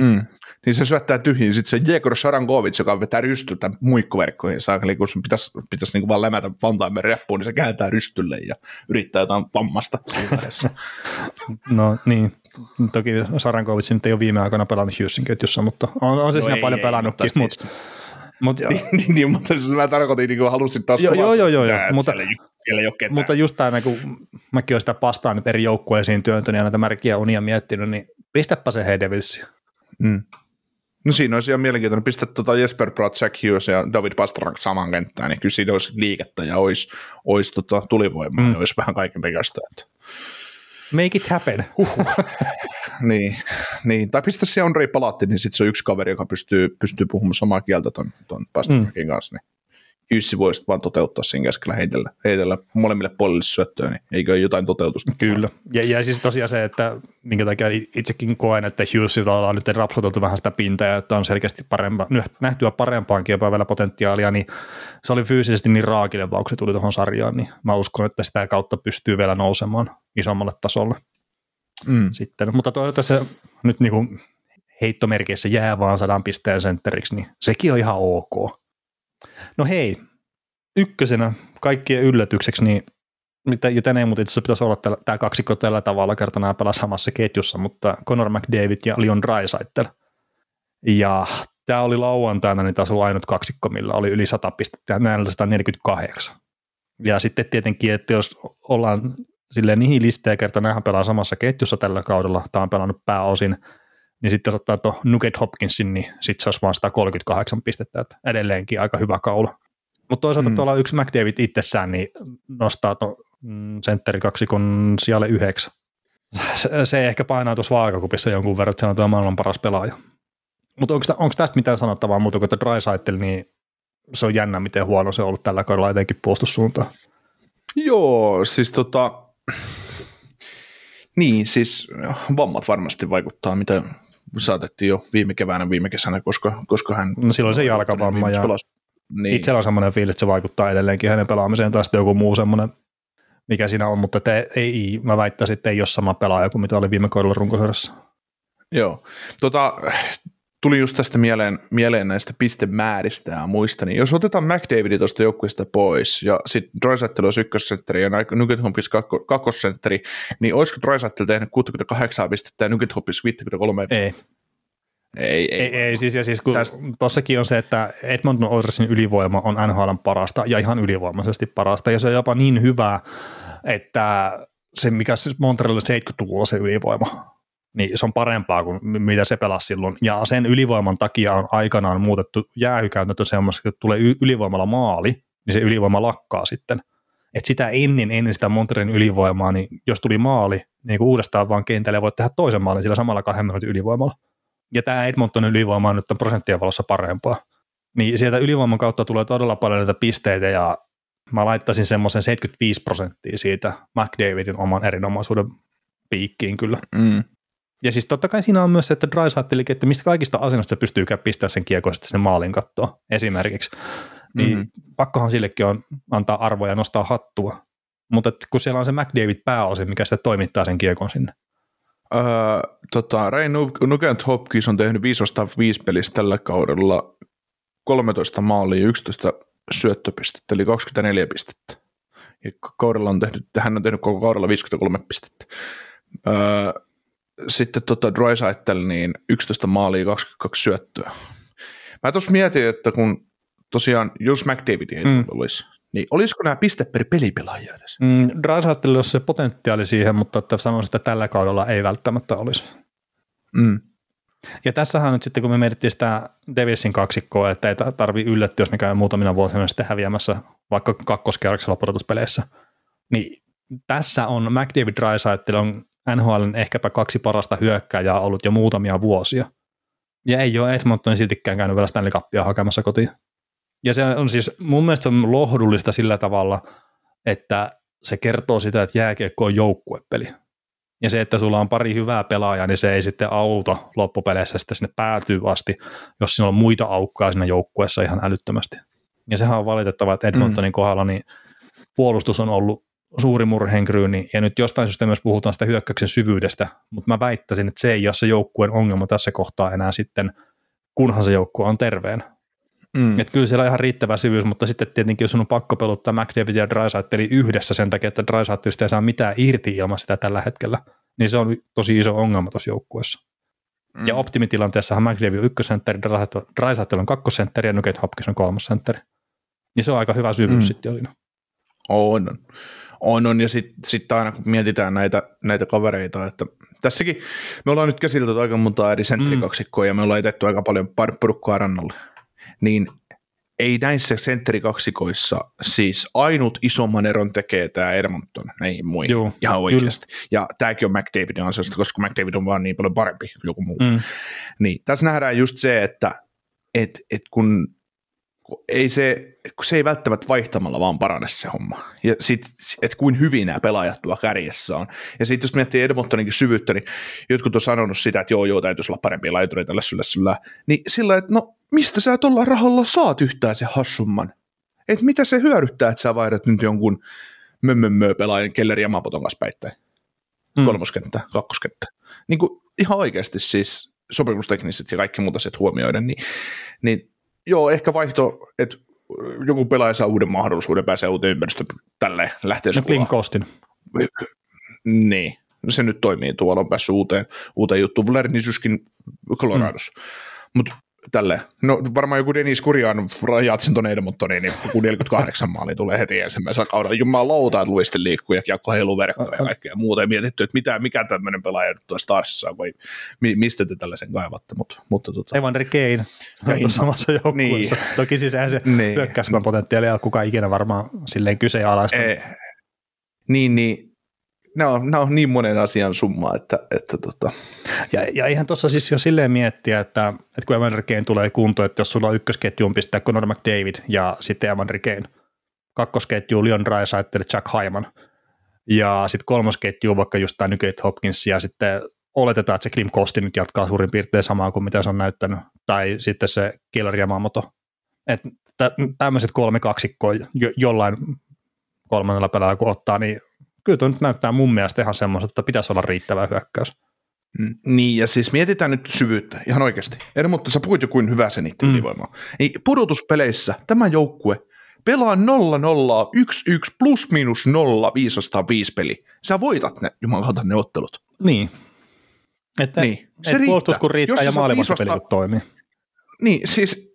Mm. Niin se syöttää tyhjiin. Sitten se Jegor Sarankovic, joka vetää rystyltä muikkuverkkoihin saakeli, kun sun pitäisi, pitäisi niin vaan lämätä Vantaimen reppuun, niin se kääntää rystylle ja yrittää jotain vammasta siinä <laughs> no niin, toki Sarankovic nyt ei ole viime aikoina pelannut Hughesin ketjussa, mutta on, on se no siinä ei, paljon ei, pelannutkin. Mutta, siis- mutta, <laughs> niin, niin, niin, mutta siis mä tarkoitin, niin kuin halusin taas joo, joo, joo, joo, joo, mutta, siellä, siellä ei ole ketään. Mutta just tämä, kun mäkin olen sitä pastaan nyt eri joukkueisiin työntänyt ja näitä märkiä unia miettinyt, niin pistäpä se hei Devilsia. Mm. No siinä olisi ihan mielenkiintoinen. Pistä tuota Jesper Pratt, Jack Hughes ja David Pastrnak saman kenttään, niin kyllä siinä olisi liikettä ja olisi, olisi tota tulivoimaa mm. ja olisi vähän kaiken näköistä. Make it happen. <laughs> niin, niin, tai pistä se Andrei Palatti, niin sitten se on yksi kaveri, joka pystyy, pystyy puhumaan samaa kieltä ton, ton Pastrnakin mm. kanssa. Niin Jussi voisi vaan toteuttaa sen keskellä heitellä, heitellä molemmille puolille syöttöä, niin eikö jotain toteutusta? Kyllä. Ja, ja siis tosiaan se, että minkä takia itsekin koen, että Hughesilta on nyt rapsuteltu vähän sitä pintaa, että on selkeästi parempa, nähtyä parempaankin jopa vielä potentiaalia, niin se oli fyysisesti niin raakille, vaan kun se tuli tuohon sarjaan, niin mä uskon, että sitä kautta pystyy vielä nousemaan isommalle tasolle. Mm. Sitten, mutta toivottavasti se nyt niin kuin heittomerkeissä jää vaan sadan pisteen sentteriksi, niin sekin on ihan ok. No hei, ykkösenä kaikkien yllätykseksi, niin ja tänään mutta itse pitäisi olla tämä kaksikko tällä tavalla, kertaa nämä pelaa samassa ketjussa, mutta Conor McDavid ja Leon Draisaitl. Ja tämä oli lauantaina, niin taas oli ainut kaksikko, millä oli yli 100 pistettä, ja näillä 148. Ja sitten tietenkin, että jos ollaan silleen niihin listejä, kerta nämähän pelaa samassa ketjussa tällä kaudella, tämä on pelannut pääosin, niin sitten jos ottaa tuon Nugget Hopkinsin, niin sitten se olisi vain 138 pistettä, että edelleenkin aika hyvä kaula. Mutta toisaalta mm. tuolla yksi McDavid itsessään niin nostaa tuon mm, kaksikon sijalle yhdeksän. Se, se ehkä painaa tuossa vaakakupissa jonkun verran, että se on tuo maailman paras pelaaja. Mutta onko tästä mitään sanottavaa muuta kuin, että Drysaitel, niin se on jännä, miten huono se on ollut tällä kaudella etenkin puolustussuuntaan. Joo, siis tota, niin, siis vammat varmasti vaikuttaa, mitä saatettiin jo viime keväänä, viime kesänä, koska, koska hän... No silloin se jalkavamma ja niin. itsellä on semmoinen fiilis, että se vaikuttaa edelleenkin hänen pelaamiseen tai sitten joku muu semmoinen, mikä siinä on, mutta te, ei, mä väittäisin, että ei ole sama pelaaja kuin mitä oli viime kaudella runkosarjassa. Joo, tota, tuli just tästä mieleen, mieleen näistä pistemääristä ja muista, niin jos otetaan McDavidin tuosta joukkueesta pois ja sitten Drysaitel olisi ykkössentteri ja Nugget Hopkins kakko, kakkosentteri, niin olisiko Drysaitel tehnyt 68 pistettä ja Nugget Hopkins 53 pistettä? Ei. Ei, ei, ei, ei siis, ja siis kun Tästä... tossakin on se, että Edmonton Oilersin ylivoima on NHL parasta ja ihan ylivoimaisesti parasta, ja se on jopa niin hyvä, että se, mikä siis Montrealilla 70-luvulla se ylivoima, niin se on parempaa kuin mitä se pelasi silloin. Ja sen ylivoiman takia on aikanaan muutettu jäähykäytäntö semmoista, että tulee ylivoimalla maali, niin se ylivoima lakkaa sitten. Et sitä ennen, ennen sitä Montrealin ylivoimaa, niin jos tuli maali, niin uudestaan vaan kentälle voit tehdä toisen maalin sillä samalla kahden minuutin ylivoimalla. Ja tämä Edmontonin ylivoima on nyt prosenttien valossa parempaa. Niin sieltä ylivoiman kautta tulee todella paljon näitä pisteitä ja mä laittaisin semmoisen 75 prosenttia siitä McDavidin oman erinomaisuuden piikkiin kyllä. Mm. Ja siis totta kai siinä on myös se, että Drysaittelikin, että mistä kaikista asennosta se pystyy pistää sen kiekon sitten sinne maalin kattoon esimerkiksi. Niin mm-hmm. pakkohan sillekin on antaa arvoja ja nostaa hattua. Mutta kun siellä on se McDavid pääosin, mikä sitten toimittaa sen kiekon sinne. Öö, tota, Ray Nugent Hopkins on tehnyt 505 pelissä tällä kaudella 13 maalia ja 11 syöttöpistettä, eli 24 pistettä. Ja kaudella on tehnyt, hän on tehnyt koko kaudella 53 pistettä. Öö, sitten tota Drysaitel, niin 11 maalia, 22 syöttöä. Mä tuossa mietin, että kun tosiaan, jos McDavid ei mm. olisi, niin olisiko nämä piste per pelipelaajia edes? Mm, Drysaitel olisi se potentiaali siihen, mutta että sanoisin, että tällä kaudella ei välttämättä olisi. Mm. Ja tässähän nyt sitten, kun me mietittiin sitä Devilsin kaksikkoa, että ei tarvi yllättyä, jos ne käy muutamina vuosina sitten häviämässä vaikka kakkoskerroksella pudotuspeleissä, niin tässä on McDavid Drysaitel on NHLn ehkäpä kaksi parasta hyökkääjää ollut jo muutamia vuosia. Ja ei ole Edmonton siltikään käynyt vielä Stanley Cupia hakemassa kotiin. Ja se on siis, mun mielestä se on lohdullista sillä tavalla, että se kertoo sitä, että jääkiekko on joukkuepeli. Ja se, että sulla on pari hyvää pelaajaa, niin se ei sitten auta loppupeleissä sitten sinne päätyy asti, jos siinä on muita aukkoja siinä joukkueessa ihan älyttömästi. Ja sehän on valitettavaa, että Edmontonin mm. kohdalla niin puolustus on ollut suuri murheenkryyni, ja nyt jostain syystä myös puhutaan sitä hyökkäyksen syvyydestä, mutta mä väittäisin, että se ei ole se joukkueen ongelma tässä kohtaa enää sitten, kunhan se joukkue on terveen. Mm. Että kyllä siellä on ihan riittävä syvyys, mutta sitten tietenkin jos on pakko peluttaa McDavid ja Drysaitteli yhdessä sen takia, että Drysaitelista ei saa mitään irti ilman sitä tällä hetkellä, niin se on tosi iso ongelma tuossa joukkueessa. Mm. Ja optimitilanteessahan McDavid on ykkösentteri, Drysaitel on kakkosentteri ja Nugget Hopkins on kolmosentteri. Niin se on aika hyvä syvyys mm. sitten jo siinä. On, on. On, ja sitten sit aina kun mietitään näitä, näitä kavereita, että tässäkin me ollaan nyt käsitelty aika monta eri sentterikaksikkoa mm. ja me ollaan etetty aika paljon porukkaa rannalle niin ei näissä sentterikaksikoissa siis ainut isomman eron tekee tämä Edmonton näihin muihin Joo, ihan oikeasti. Kyllä. Ja tämäkin on McDavidin ansiosta, koska McDavid on vaan niin paljon parempi kuin joku muu. Mm. Niin, tässä nähdään just se, että et, et kun ei se, se ei välttämättä vaihtamalla vaan parane se homma. Ja sitten, että kuin hyvin nämä pelaajat tuo kärjessä on. Ja sitten jos miettii Edmontoninkin syvyyttä, niin jotkut on sanonut sitä, että joo, joo, täytyisi olla parempia laitureita lässyllä syllä. Niin sillä, että no, mistä sä tuolla rahalla saat yhtään se hassumman? Että mitä se hyödyttää, että sä vaihdat nyt jonkun mömmömmö pelaajan kelleri ja mapoton kanssa päittäin? Mm. Kolmoskenttä, kakkoskenttä. Niin kuin ihan oikeasti siis sopimustekniset ja kaikki muut asiat huomioiden, niin, niin joo, ehkä vaihto, että joku pelaaja saa uuden mahdollisuuden, pääsee uuteen ympäristöön tälle lähtee no. Niin, se nyt toimii, tuolla on päässyt uuteen, uuteen juttuun. Vlernisyskin Colorados. Mm. Mutta tälle. No varmaan joku Denis Kurian rajaat sen tuonne Edmontoniin, niin joku 48 maali tulee heti ensimmäisellä kaudella. Jumala louta, että luisten liikkuu ja kiekko heiluu verkkoja ja kaikkea muuta. Ja mietitty, että mitä, mikä tämmöinen pelaaja nyt tuossa Starsissa on, vai mistä te tällaisen kaivatte. Mutta, mutta tota... Evander Kane on samassa joukkueessa. Niin. Toki siis eihän se niin. hyökkäysmän potentiaalia kukaan ikinä varmaan silleen kyseenalaista. E- niin, niin nämä on, nämä on niin monen asian summa, että, että tota. ja, ja ihan tuossa siis jo silleen miettiä, että, että kun Evander Kane tulee kuntoon, että jos sulla on ykkösketjuun pistää Conor McDavid ja sitten Evander Kane, kakkosketju Leon Draisaitl, Jack Hyman ja sitten kolmosketju vaikka just tämä Nugget Hopkins ja sitten oletetaan, että se Klim Kosti nyt jatkaa suurin piirtein samaa kuin mitä se on näyttänyt, tai sitten se Killer Yamamoto. Että tämmöiset kolme kaksikkoa jo, jollain kolmannella pelaajalla kun ottaa, niin kyllä tuo nyt näyttää mun mielestä ihan semmoista, että pitäisi olla riittävä hyökkäys. Mm, niin, ja siis mietitään nyt syvyyttä, ihan oikeasti. Eri, mutta sä puhuit jo kuin hyvä se niiden mm. Niin pudotuspeleissä tämä joukkue pelaa 0-0, 1-1, plus minus 0, 505 peli. Sä voitat ne, jumalauta, ne ottelut. Niin. Että niin. Se et puolustus kun riittää Jos ja peli kun toimii. Niin, siis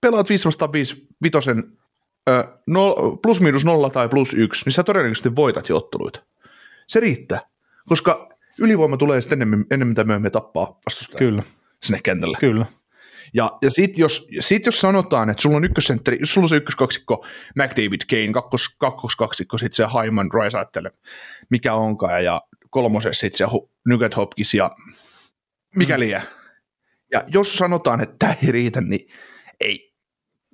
pelaat 505 vitosen no, plus miinus nolla tai plus yksi, niin sä todennäköisesti voitat jo otteluita. Se riittää, koska ylivoima tulee sitten enemmän, enemmän tai myöhemmin tappaa vastustajan Kyllä. sinne kentälle. Kyllä. Ja, ja sitten jos, sit jos sanotaan, että sulla on ykkössentteri, jos sulla on se ykköskaksikko McDavid, Kane, kakkos, kakkoskaksikko, sitten se Hyman, Rice mikä onkaan, ja kolmosessa sitten se Nugget Hopkins ja mikä mm. liian. Ja jos sanotaan, että tämä ei riitä, niin ei,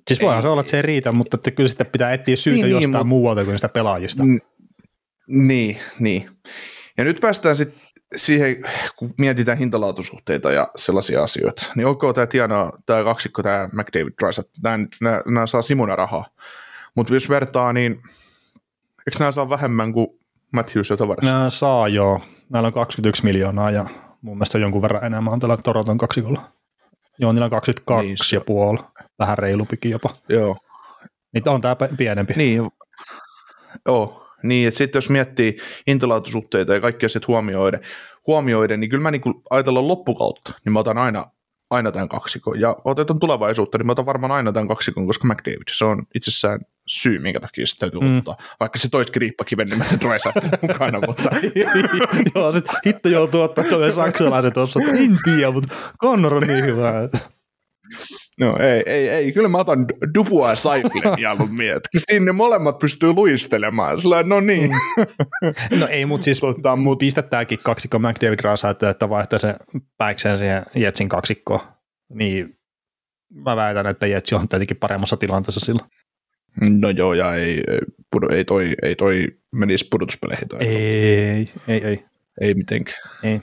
Siis voihan se olla, että se ei riitä, mutta että kyllä sitten pitää etsiä syytä niin, niin jostain niin, muualta kuin sitä pelaajista. N- niin, niin. Ja nyt päästään sitten siihen, kun mietitään hintalaatusuhteita ja sellaisia asioita, niin onko tämä tienaa, tämä kaksikko, tämä McDavid Drysat, nämä, saa Simona rahaa. Mutta jos vertaa, niin eikö nämä saa vähemmän kuin Matthews ja Tavares? Nämä saa joo. Näillä on 21 miljoonaa ja mun mielestä jonkun verran enemmän on tällä Toronton kaksikolla. Joo, niillä on 22 niin, ja puoli vähän reilupikin jopa. Joo. Niitä on tämä pienempi. Niin, joo. Niin, että sitten jos miettii intalaatusuhteita ja kaikkia sitten huomioiden, huomioiden, niin kyllä mä niin ajatellaan loppukautta, niin mä otan aina, aina tämän kaksikon. Ja otetaan tulevaisuutta, niin mä otan varmaan aina tämän kaksikon, koska McDavid, se on itsessään syy, minkä takia sitä täytyy mm. ottaa. Vaikka se toiski riippakiven nimeltä Drysaitl mukana, mutta... <laughs> Joo, sit hitto joutuu ottaa tuolle saksalaisen tuossa, en tiedä, mutta Connor on niin hyvä. No ei, ei, ei. Kyllä mä otan Dupua ja Saiplin <laughs> mieluummin. Sinne molemmat pystyy luistelemaan. Sillä no niin. Mm. <laughs> no ei, mutta siis tota, mut pistä tämäkin kaksikko McDavid Rasa, että, että vaihtaa se päikseen siihen Jetsin kaksikkoon. Niin mä väitän, että Jetsi on tietenkin paremmassa tilanteessa silloin. No joo, ja ei, ei, toi, ei toi menisi pudotuspeleihin. Ei, ei, ei. Ei mitenkään. Ei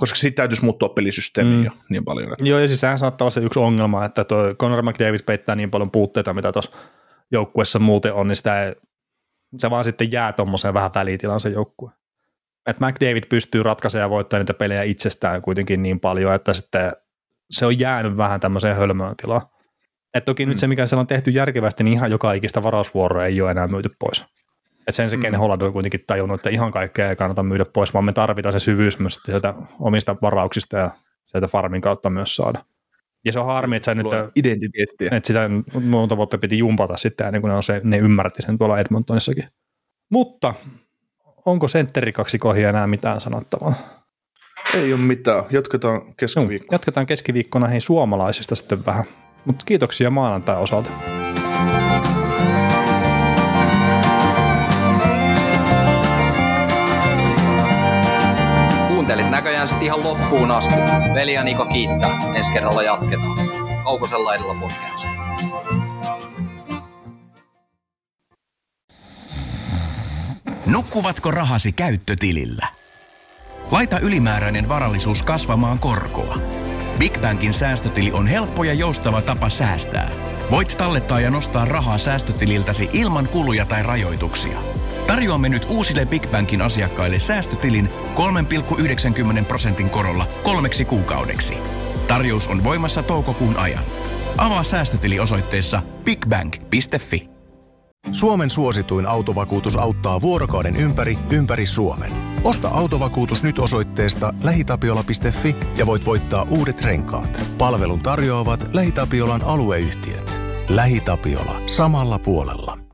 koska siitä täytyisi muuttua pelisysteemiin mm. jo niin paljon. Että. Joo, ja siis sehän saattaa olla se yksi ongelma, että tuo Conor McDavid peittää niin paljon puutteita, mitä tuossa joukkuessa muuten on, niin sitä ei Se vaan sitten jää tuommoiseen vähän välitilan se joukkue. Että McDavid pystyy ratkaisemaan ja voittamaan niitä pelejä itsestään kuitenkin niin paljon, että sitten se on jäänyt vähän tämmöiseen hölmöön tilaan. Et toki mm. nyt se, mikä siellä on tehty järkevästi, niin ihan joka ikistä varausvuoroa ei ole enää myyty pois. Et sen se mm. Holland on kuitenkin tajunnut, että ihan kaikkea ei kannata myydä pois, vaan me tarvitaan se syvyys myös sieltä omista varauksista ja sieltä farmin kautta myös saada. Ja se on harmi, että, nyt, identiteettiä. että sitä monta vuotta piti jumpata sitten, ennen kuin ne, on se, ne ymmärti sen tuolla Edmontonissakin. Mutta onko sentterikaksikoihin enää mitään sanottavaa? Ei ole mitään. Jatketaan keskiviikkona. Jatketaan keskiviikkona hei suomalaisista sitten vähän. Mutta kiitoksia maanantai osalta. Näköjään sitten ihan loppuun asti. Veli ja Niko kiittää. Ensi kerralla jatketaan. Kaukosella edellä podcast. Nukkuvatko rahasi käyttötilillä? Laita ylimääräinen varallisuus kasvamaan korkoa. Big Bankin säästötili on helppo ja joustava tapa säästää. Voit tallettaa ja nostaa rahaa säästötililtäsi ilman kuluja tai rajoituksia. Tarjoamme nyt uusille Big Bankin asiakkaille säästötilin 3,90 prosentin korolla kolmeksi kuukaudeksi. Tarjous on voimassa toukokuun ajan. Avaa säästötili osoitteessa bigbank.fi. Suomen suosituin autovakuutus auttaa vuorokauden ympäri, ympäri Suomen. Osta autovakuutus nyt osoitteesta lähitapiola.fi ja voit voittaa uudet renkaat. Palvelun tarjoavat LähiTapiolan alueyhtiöt. LähiTapiola. Samalla puolella.